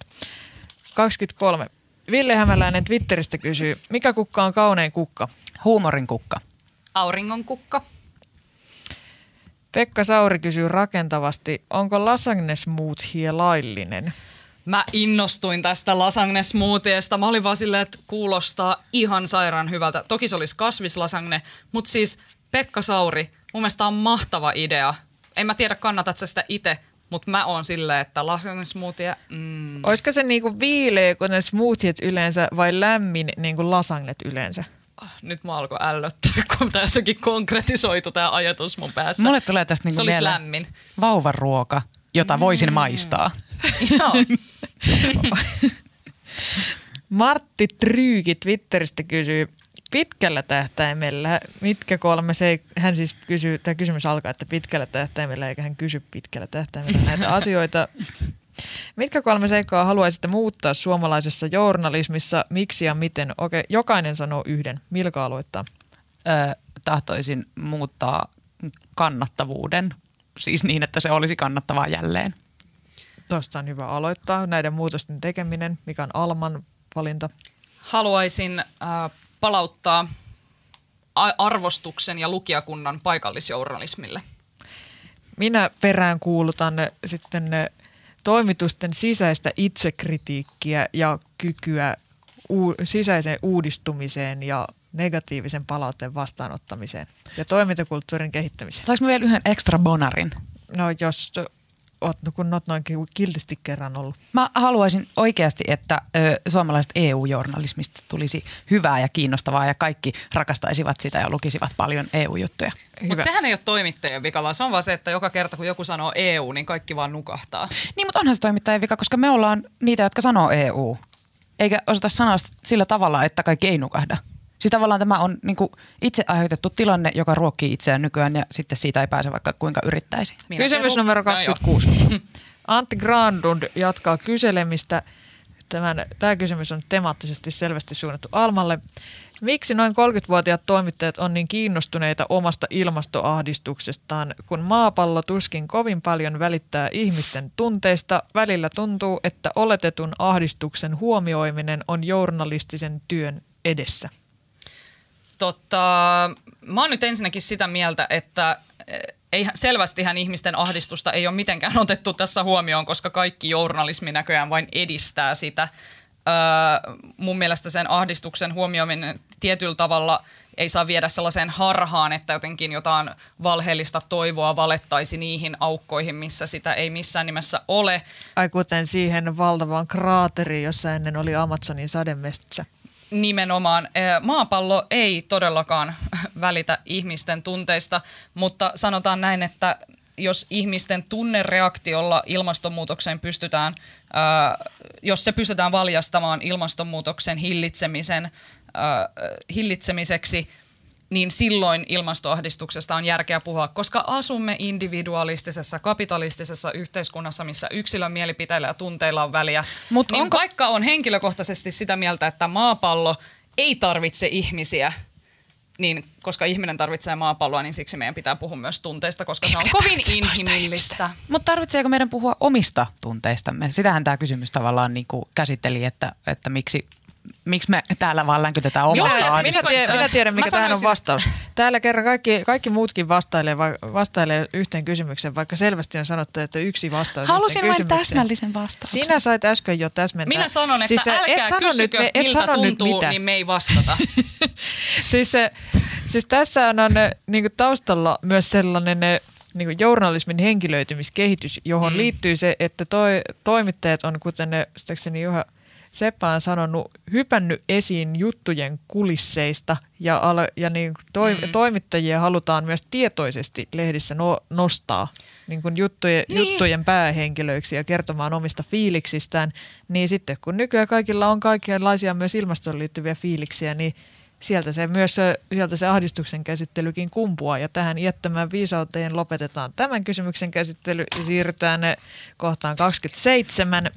23. Ville Hämäläinen Twitteristä kysyy, mikä kukka on kaunein kukka? Huumorin kukka. Auringon kukka. Pekka Sauri kysyy rakentavasti, onko lasagne smoothie laillinen? Mä innostuin tästä lasagne smoothieesta. Mä olin vaan silleen, että kuulostaa ihan sairaan hyvältä. Toki se olisi kasvislasagne, mutta siis Pekka Sauri, mun mielestä on mahtava idea. En mä tiedä, kannatat sitä itse, mutta mä oon silleen, että lasagne smoothie, mm. Olisiko se niinku viileä kuin ne smoothiet yleensä vai lämmin niin kuin lasagnet yleensä? Ah, nyt mä alkoi ällöttää, kun tässäkin konkretisoitu tämä ajatus mun päässä. Mulle tulee tästä niinku se olisi lämmin. vauvaruoka, jota voisin mm. maistaa. Joo. Martti Tryyki Twitteristä kysyy, pitkällä tähtäimellä, mitkä kolme se hän siis kysyy, tämä kysymys alkaa, että pitkällä tähtäimellä, eikä hän kysy pitkällä tähtäimellä näitä asioita. Mitkä kolme seikkaa haluaisitte muuttaa suomalaisessa journalismissa, miksi ja miten? Okei, jokainen sanoo yhden. Milka aloittaa? Öö, tahtoisin muuttaa kannattavuuden, siis niin, että se olisi kannattavaa jälleen. Tuosta on hyvä aloittaa näiden muutosten tekeminen, mikä on Alman valinta. Haluaisin äh, palauttaa arvostuksen ja lukijakunnan paikallisjournalismille. Minä perään kuulutan sitten toimitusten sisäistä itsekritiikkiä ja kykyä u- sisäiseen uudistumiseen ja negatiivisen palautteen vastaanottamiseen ja toimintakulttuurin kehittämiseen. Saanko vielä yhden ekstra bonarin? No jos oot, kun oot noin kiltisti kerran ollut? Mä haluaisin oikeasti, että ö, suomalaiset EU-journalismista tulisi hyvää ja kiinnostavaa ja kaikki rakastaisivat sitä ja lukisivat paljon EU-juttuja. Mutta sehän ei ole toimittajien vika, vaan se on vaan se, että joka kerta kun joku sanoo EU, niin kaikki vaan nukahtaa. Niin, mutta onhan se toimittajien vika, koska me ollaan niitä, jotka sanoo EU. Eikä osata sanoa sillä tavalla, että kaikki ei nukahda. Siis tavallaan tämä on niin kuin itse aiheutettu tilanne, joka ruokkii itseään nykyään ja sitten siitä ei pääse vaikka kuinka yrittäisi. Minä Kysymys numero 26. No Antti Grandund jatkaa kyselemistä. Tämän, tämä kysymys on temaattisesti selvästi suunnattu Almalle. Miksi noin 30-vuotiaat toimittajat on niin kiinnostuneita omasta ilmastoahdistuksestaan, kun maapallo tuskin kovin paljon välittää ihmisten tunteista? Välillä tuntuu, että oletetun ahdistuksen huomioiminen on journalistisen työn edessä. Tota, mä oon nyt ensinnäkin sitä mieltä, että ei, selvästihän ihmisten ahdistusta ei ole mitenkään otettu tässä huomioon, koska kaikki journalismi näköjään vain edistää sitä. Öö, mun mielestä sen ahdistuksen huomioiminen tietyllä tavalla ei saa viedä sellaiseen harhaan, että jotenkin jotain valheellista toivoa valettaisi niihin aukkoihin, missä sitä ei missään nimessä ole. Ai kuten siihen valtavaan kraateriin, jossa ennen oli Amazonin sademetsä. Nimenomaan. Maapallo ei todellakaan välitä ihmisten tunteista, mutta sanotaan näin, että jos ihmisten tunnereaktiolla ilmastonmuutokseen pystytään, jos se pystytään valjastamaan ilmastonmuutoksen hillitsemisen, hillitsemiseksi – niin silloin ilmastoahdistuksesta on järkeä puhua, koska asumme individualistisessa, kapitalistisessa yhteiskunnassa, missä yksilön mielipiteillä ja tunteilla on väliä. Mut niin onko... vaikka on henkilökohtaisesti sitä mieltä, että maapallo ei tarvitse ihmisiä, niin koska ihminen tarvitsee maapalloa, niin siksi meidän pitää puhua myös tunteista, koska se on kovin inhimillistä. Mutta tarvitseeko meidän puhua omista tunteistamme? Sitähän tämä kysymys tavallaan niin kuin käsitteli, että, että miksi miksi me täällä vaan länkytetään omasta minä, minä, tiedän, minä tiedän, mikä tähän on vastaus. Täällä kerran kaikki, kaikki muutkin vastailee, vastailee yhteen kysymykseen, vaikka selvästi on sanottu, että yksi vastaus Halusin vain täsmällisen vastauksen. Sinä sait äsken jo täsmentää. Minä sanon, että siis älkää et kysykö, nyt, miltä sano tuntuu, niin me ei vastata. siis, se, siis tässä on, on niin taustalla myös sellainen niin journalismin henkilöitymiskehitys, johon mm. liittyy se, että toi, toimittajat on, kuten ne, Juha Seppälä on sanonut, hypännyt esiin juttujen kulisseista ja, al- ja niin toi, mm. toimittajia halutaan myös tietoisesti lehdissä no, nostaa niin kuin juttujen, niin. juttujen päähenkilöiksi ja kertomaan omista fiiliksistään. Niin sitten kun nykyään kaikilla on kaikenlaisia myös ilmastoon liittyviä fiiliksiä, niin sieltä se myös sieltä se ahdistuksen käsittelykin kumpuaa. Ja tähän iättömään viisauteen lopetetaan tämän kysymyksen käsittely ja siirrytään kohtaan 27.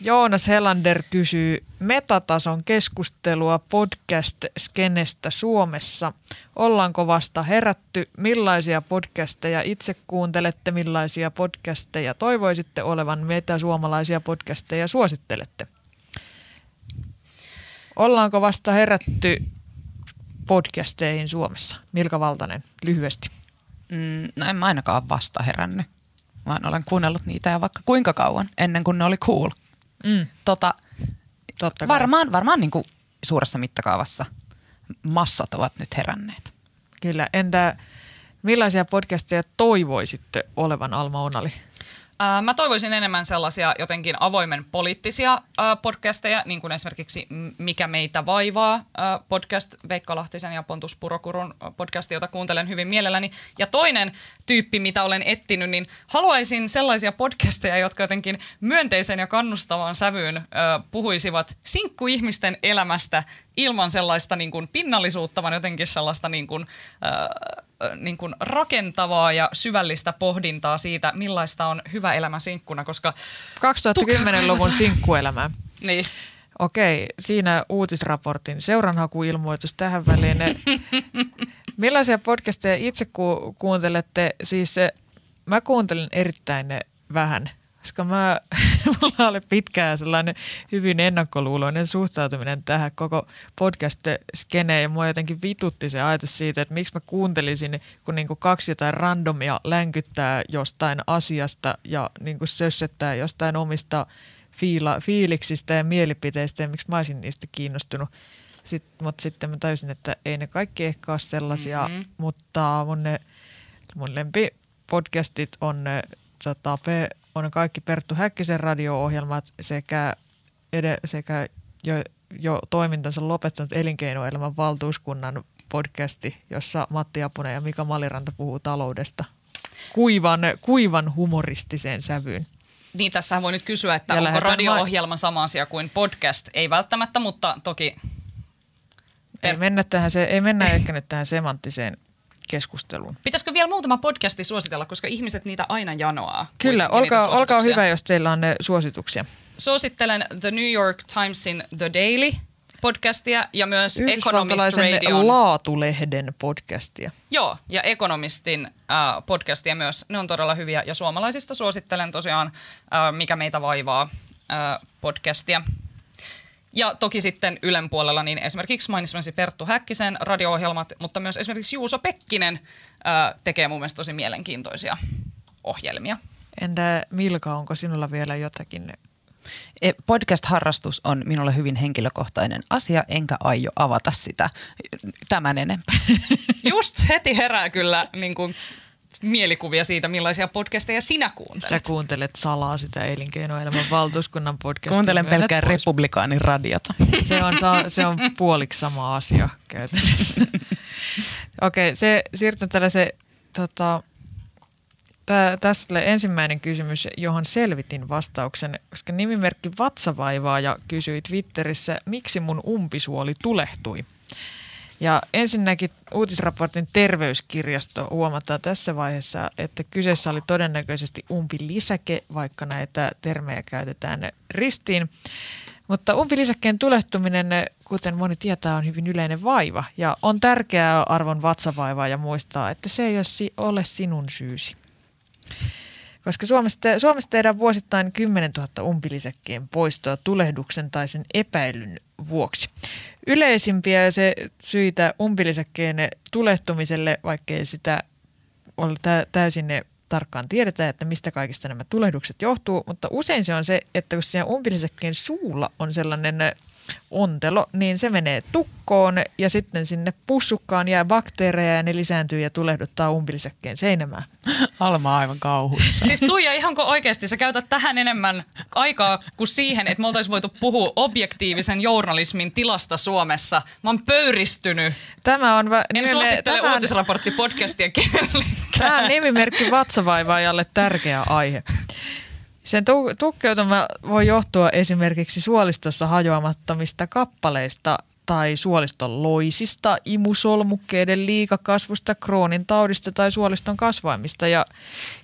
Joonas Helander kysyy metatason keskustelua podcast-skenestä Suomessa. Ollaanko vasta herätty? Millaisia podcasteja itse kuuntelette? Millaisia podcasteja toivoisitte olevan? Mitä suomalaisia podcasteja suosittelette? Ollaanko vasta herätty podcasteihin Suomessa? Milka Valtanen, lyhyesti. Mm, no en mä ainakaan vasta herännyt, vaan olen kuunnellut niitä ja vaikka kuinka kauan ennen kuin ne oli cool – Mm. Tota, Totta varmaan varmaan niin kuin suuressa mittakaavassa massat ovat nyt heränneet. Kyllä. Entä millaisia podcasteja toivoisitte olevan Alma Onali? Mä toivoisin enemmän sellaisia jotenkin avoimen poliittisia podcasteja, niin kuin esimerkiksi Mikä meitä vaivaa podcast, Veikka Lahtisen ja Pontus Purokurun podcast, jota kuuntelen hyvin mielelläni. Ja toinen tyyppi, mitä olen ettinyt, niin haluaisin sellaisia podcasteja, jotka jotenkin myönteisen ja kannustavaan sävyyn puhuisivat sinkkuihmisten elämästä ilman sellaista niin kuin pinnallisuutta, vaan jotenkin sellaista niin kuin, äh, niin kuin rakentavaa ja syvällistä pohdintaa siitä, millaista on hyvä elämä sinkkuna, koska... 2010-luvun sinkkuelämä. niin. Okei, siinä uutisraportin seuranhakuilmoitus tähän väliin. Millaisia podcasteja itse ku- kuuntelette? Siis mä kuuntelen erittäin vähän koska mä, mulla oli pitkään sellainen hyvin ennakkoluuloinen suhtautuminen tähän koko podcast-skeneen ja mua jotenkin vitutti se ajatus siitä, että miksi mä kuuntelisin, kun niin kuin kaksi jotain randomia länkyttää jostain asiasta ja niin kuin sössettää jostain omista fiila, fiiliksistä ja mielipiteistä ja miksi mä olisin niistä kiinnostunut. Sitten, mutta sitten mä tajusin, että ei ne kaikki ehkä ole sellaisia, mm-hmm. mutta mun, ne, mun lempipodcastit on tota, on kaikki Perttu Häkkisen radio-ohjelmat sekä, ed- sekä jo, jo toimintansa lopettanut elinkeinoelämän valtuuskunnan podcasti, jossa Matti Apunen ja Mika Maliranta puhuu taloudesta kuivan, kuivan humoristiseen sävyyn. Niin, tässä voi nyt kysyä, että ja onko radio-ohjelma ma- sama asia kuin podcast? Ei välttämättä, mutta toki... Ei mennä, tähän, se, ei mennä ehkä nyt tähän semanttiseen keskusteluun. Pitäisikö vielä muutama podcasti suositella, koska ihmiset niitä aina janoaa? Kyllä, olkaa, olkaa hyvä, jos teillä on ne suosituksia. Suosittelen The New York Timesin The Daily podcastia ja myös Economist Radio. laatulehden podcastia. Joo, ja Economistin äh, podcastia myös. Ne on todella hyviä ja suomalaisista suosittelen tosiaan äh, Mikä meitä vaivaa äh, podcastia. Ja toki sitten Ylen puolella niin esimerkiksi mainitsemasi Perttu Häkkisen radio-ohjelmat, mutta myös esimerkiksi Juuso Pekkinen ää, tekee mun mielestä tosi mielenkiintoisia ohjelmia. Entä Milka, onko sinulla vielä jotakin E, podcast-harrastus on minulle hyvin henkilökohtainen asia, enkä aio avata sitä tämän enempää. Just heti herää kyllä niin kuin, mielikuvia siitä, millaisia podcasteja sinä kuuntelet. Sä kuuntelet salaa sitä elinkeinoelämän valtuuskunnan podcastia. Kuuntelen pelkkää republikaanin radiota. Se on, se on puoliksi sama asia käytännössä. Okei, okay, se siirtyy tällaiseen tota, tässä ensimmäinen kysymys, johon selvitin vastauksen, koska nimimerkki Vatsavaivaaja kysyi Twitterissä, miksi mun umpisuoli tulehtui. Ja ensinnäkin uutisraportin terveyskirjasto huomataan tässä vaiheessa, että kyseessä oli todennäköisesti umpilisäke, vaikka näitä termejä käytetään ristiin. Mutta umpilisäkkeen tulehtuminen, kuten moni tietää, on hyvin yleinen vaiva ja on tärkeää arvon vatsavaivaa ja muistaa, että se ei ole sinun syysi. Koska Suomessa, Suomessa tehdään vuosittain 10 000 umpilisäkkeen poistoa tulehduksen tai sen epäilyn vuoksi. Yleisimpiä se syitä umpilisäkkeen tulehtumiselle, vaikkei sitä ole täysin tarkkaan tiedetä, että mistä kaikista nämä tulehdukset johtuu, mutta usein se on se, että kun siinä umpilisäkkeen suulla on sellainen ontelo, niin se menee tukkoon ja sitten sinne pussukkaan jää bakteereja ja ne lisääntyy ja tulehduttaa umpilisäkkeen seinämään. Alma aivan kauhuissa. Siis Tuija, ihanko oikeasti sä käytät tähän enemmän aikaa kuin siihen, että me oltaisiin voitu puhua objektiivisen journalismin tilasta Suomessa. Mä oon pöyristynyt. Tämä on... Va- en nimelle, suosittele tämä on, uutisraporttipodcastia kenellekään. Tämä on nimimerkki vatsavaivaajalle tärkeä aihe. Sen tukkeutuma voi johtua esimerkiksi suolistossa hajoamattomista kappaleista tai suoliston loisista, imusolmukkeiden liikakasvusta, kroonin taudista tai suoliston kasvaimista. Ja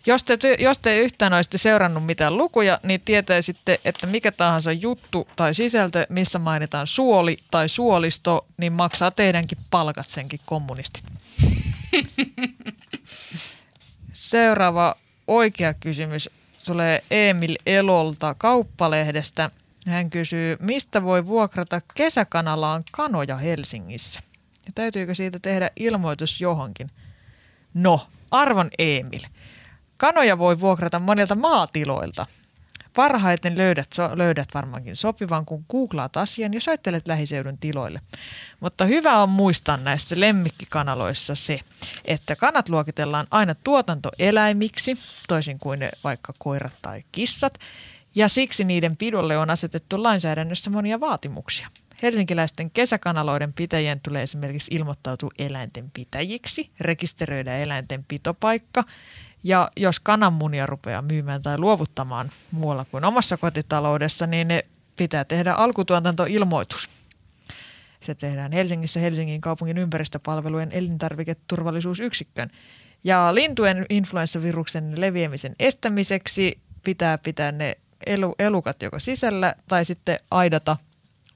jos te, jos te yhtään olisitte seurannut mitään lukuja, niin tietäisitte, että mikä tahansa juttu tai sisältö, missä mainitaan suoli tai suolisto, niin maksaa teidänkin palkat senkin kommunistit. Seuraava oikea kysymys tulee Emil Elolta kauppalehdestä. Hän kysyy, mistä voi vuokrata kesäkanalaan kanoja Helsingissä? Ja täytyykö siitä tehdä ilmoitus johonkin? No, arvon Emil. Kanoja voi vuokrata monilta maatiloilta. Parhaiten löydät, löydät varmaankin sopivan, kun googlaat asian ja soittelet lähiseudun tiloille. Mutta hyvä on muistaa näissä lemmikkikanaloissa se, että kanat luokitellaan aina tuotantoeläimiksi, toisin kuin ne vaikka koirat tai kissat, ja siksi niiden pidolle on asetettu lainsäädännössä monia vaatimuksia. Helsinkiläisten kesäkanaloiden pitäjien tulee esimerkiksi ilmoittautua eläinten pitäjiksi, rekisteröidä eläinten pitopaikka ja jos kananmunia rupeaa myymään tai luovuttamaan muualla kuin omassa kotitaloudessa, niin ne pitää tehdä alkutuotantoilmoitus. Se tehdään Helsingissä Helsingin kaupungin ympäristöpalvelujen elintarviketurvallisuusyksikön. Ja lintujen influenssaviruksen leviämisen estämiseksi pitää pitää ne elu, elukat joko sisällä tai sitten aidata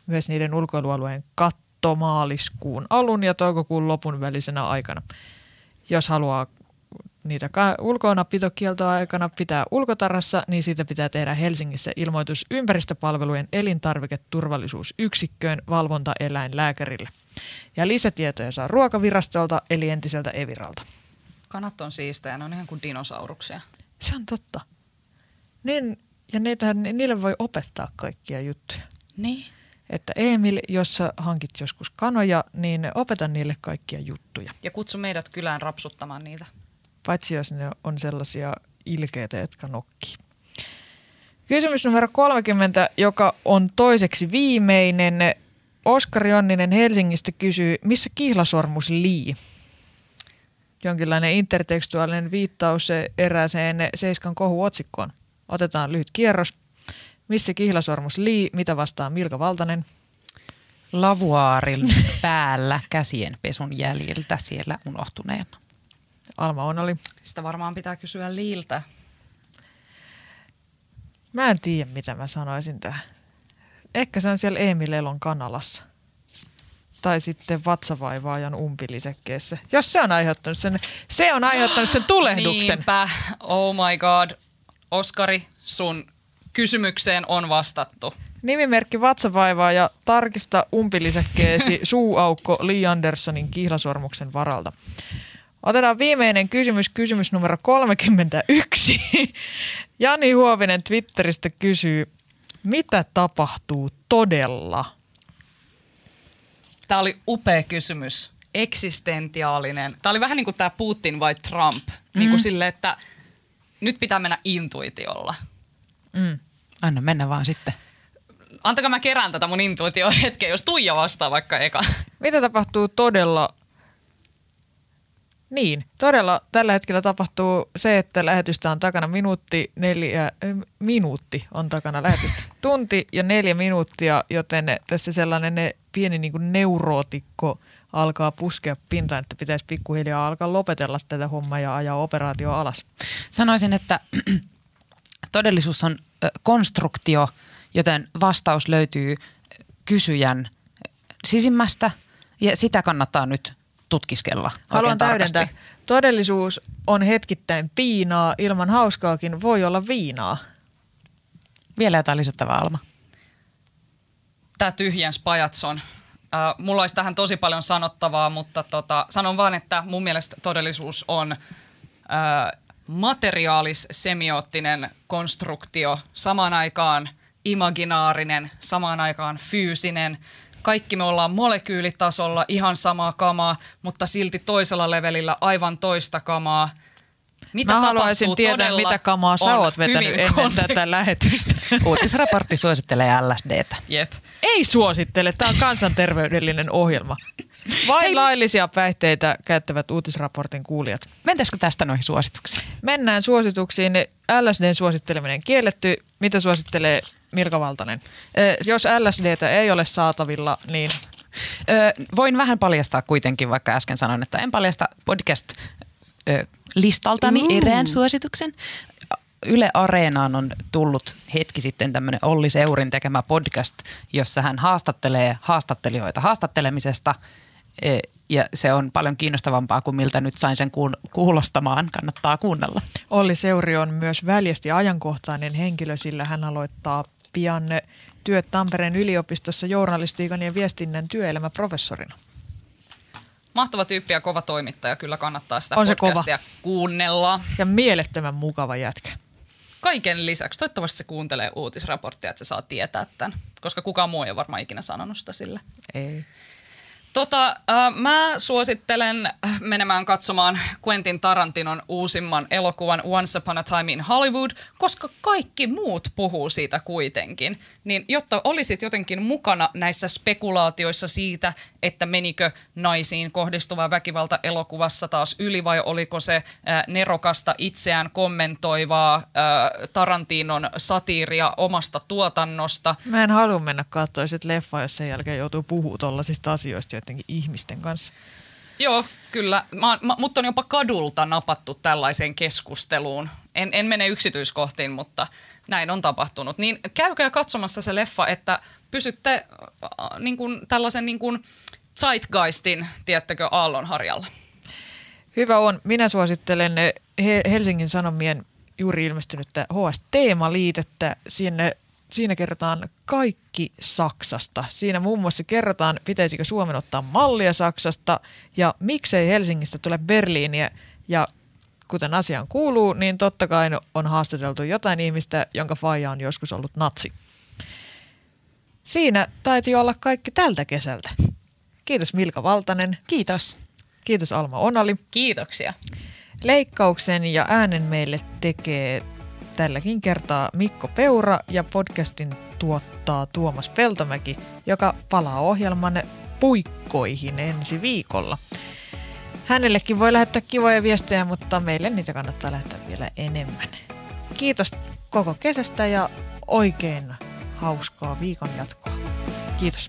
myös niiden ulkoilualueen katto maaliskuun alun ja toukokuun lopun välisenä aikana. Jos haluaa niitä ulkona pitokieltoa aikana pitää ulkotarassa, niin siitä pitää tehdä Helsingissä ilmoitus ympäristöpalvelujen elintarviketurvallisuusyksikköön valvontaeläinlääkärille. Ja lisätietoja saa ruokavirastolta eli entiseltä Eviralta. Kanat on siistejä, ne on ihan kuin dinosauruksia. Se on totta. Niin, ja niitä, niille voi opettaa kaikkia juttuja. Niin. Että Emil, jos sä hankit joskus kanoja, niin opeta niille kaikkia juttuja. Ja kutsu meidät kylään rapsuttamaan niitä paitsi jos ne on sellaisia ilkeitä, jotka nokkii. Kysymys numero 30, joka on toiseksi viimeinen. Oskari Onninen Helsingistä kysyy, missä kihlasormus lii? Jonkinlainen intertekstuaalinen viittaus erääseen Seiskan kohuotsikkoon. Otetaan lyhyt kierros. Missä kihlasormus lii? Mitä vastaa Milka Valtanen? Lavuaarin päällä käsien pesun jäljiltä siellä unohtuneena. Alma on oli. Sitä varmaan pitää kysyä Liiltä. Mä en tiedä, mitä mä sanoisin tähän. Ehkä se on siellä Emil Elon kanalassa. Tai sitten vatsavaivaajan umpilisekkeessä. Jos se on aiheuttanut sen, se on aiheuttanut sen tulehduksen. Niinpä. Oh my god. Oskari, sun kysymykseen on vastattu. Nimimerkki vatsavaivaa ja tarkista umpilisäkkeesi suuaukko Lee Andersonin kihlasormuksen varalta. Otetaan viimeinen kysymys, kysymys numero 31. Jani Huovinen Twitteristä kysyy, mitä tapahtuu todella? Tämä oli upea kysymys. Eksistentiaalinen. Tämä oli vähän niin kuin tämä Putin vai Trump. Mm. Niin kuin sille, että nyt pitää mennä intuitiolla. Mm. Anna mennä vaan sitten. Antakaa mä kerään tätä mun intuitio hetken, jos Tuija vastaa vaikka eka. Mitä tapahtuu todella niin, todella tällä hetkellä tapahtuu se, että lähetystä on takana minuutti, neljä, minuutti on takana lähetystä. Tunti ja neljä minuuttia, joten tässä sellainen ne pieni niin kuin neurootikko alkaa puskea pintaan, että pitäisi pikkuhiljaa alkaa lopetella tätä hommaa ja ajaa operaatio alas. Sanoisin, että todellisuus on konstruktio, joten vastaus löytyy kysyjän sisimmästä ja sitä kannattaa nyt tutkiskella Haluan täydentää. Todellisuus on hetkittäin piinaa, ilman hauskaakin voi olla viinaa. Vielä jotain lisättävää, Alma? Tämä tyhjens pajatson. Äh, mulla olisi tähän tosi paljon sanottavaa, mutta tota, sanon vaan, että mun mielestä todellisuus on äh, materiaalis-semioottinen konstruktio, samaan aikaan imaginaarinen, samaan aikaan fyysinen – kaikki me ollaan molekyylitasolla ihan samaa kamaa, mutta silti toisella levelillä aivan toista kamaa. Mitä Mä haluaisin tietää, mitä kamaa sä oot vetänyt ennen konflikt. tätä lähetystä. Uutisraportti suosittelee LSDtä. Jep. Ei suosittele, tämä on kansanterveydellinen ohjelma. Vain Hei. laillisia päihteitä käyttävät uutisraportin kuulijat. Mentäisikö tästä noihin suosituksiin? Mennään suosituksiin. LSDn suositteleminen kielletty. Mitä suosittelee Mirka Valtanen? Ö, Jos LSDtä ei ole saatavilla, niin... Ö, voin vähän paljastaa kuitenkin, vaikka äsken sanoin, että en paljasta podcast-listaltani uh. erään suosituksen. Yle Areenaan on tullut hetki sitten tämmöinen Olli Seurin tekemä podcast, jossa hän haastattelee haastattelijoita haastattelemisesta – ja se on paljon kiinnostavampaa kuin miltä nyt sain sen kuulostamaan. Kannattaa kuunnella. Olli Seuri on myös väljästi ajankohtainen henkilö, sillä hän aloittaa pian työt Tampereen yliopistossa journalistiikan ja viestinnän työelämäprofessorina. Mahtava tyyppi ja kova toimittaja. Kyllä kannattaa sitä on podcastia kova. kuunnella. Ja mielettömän mukava jätkä. Kaiken lisäksi, toivottavasti se kuuntelee uutisraporttia, että se saa tietää tämän, koska kukaan muu ei ole varmaan ikinä sanonut sitä sille. Ei. Tota, äh, mä suosittelen menemään katsomaan Quentin Tarantinon uusimman elokuvan Once Upon a Time in Hollywood, koska kaikki muut puhuu siitä kuitenkin. Niin jotta olisit jotenkin mukana näissä spekulaatioissa siitä, että menikö naisiin kohdistuva väkivalta elokuvassa taas yli vai oliko se äh, nerokasta itseään kommentoivaa äh, Tarantinon satiiria omasta tuotannosta. Mä en halua mennä katsoa leffa, jos sen jälkeen joutuu puhumaan tuollaisista asioista jotenkin ihmisten kanssa. Joo, kyllä. Mä, mä, mutta on jopa kadulta napattu tällaiseen keskusteluun. En, en mene yksityiskohtiin, mutta näin on tapahtunut. Niin käykää katsomassa se leffa, että pysytte äh, niin kuin, tällaisen niin kuin zeitgeistin, tiettäkö, aallonharjalla. Hyvä on. Minä suosittelen Helsingin Sanomien juuri ilmestynyttä HS-teemaliitettä. Sinne Siinä kerrotaan kaikki Saksasta. Siinä muun muassa kerrotaan, pitäisikö Suomen ottaa mallia Saksasta ja miksei Helsingistä tule Berliiniä. Ja kuten asiaan kuuluu, niin totta kai on haastateltu jotain ihmistä, jonka faija on joskus ollut natsi. Siinä taiti olla kaikki tältä kesältä. Kiitos Milka Valtanen. Kiitos. Kiitos Alma Onali. Kiitoksia. Leikkauksen ja äänen meille tekee tälläkin kertaa Mikko Peura ja podcastin tuottaa Tuomas Peltomäki, joka palaa ohjelman puikkoihin ensi viikolla. Hänellekin voi lähettää kivoja viestejä, mutta meille niitä kannattaa lähettää vielä enemmän. Kiitos koko kesästä ja oikein hauskaa viikon jatkoa. Kiitos.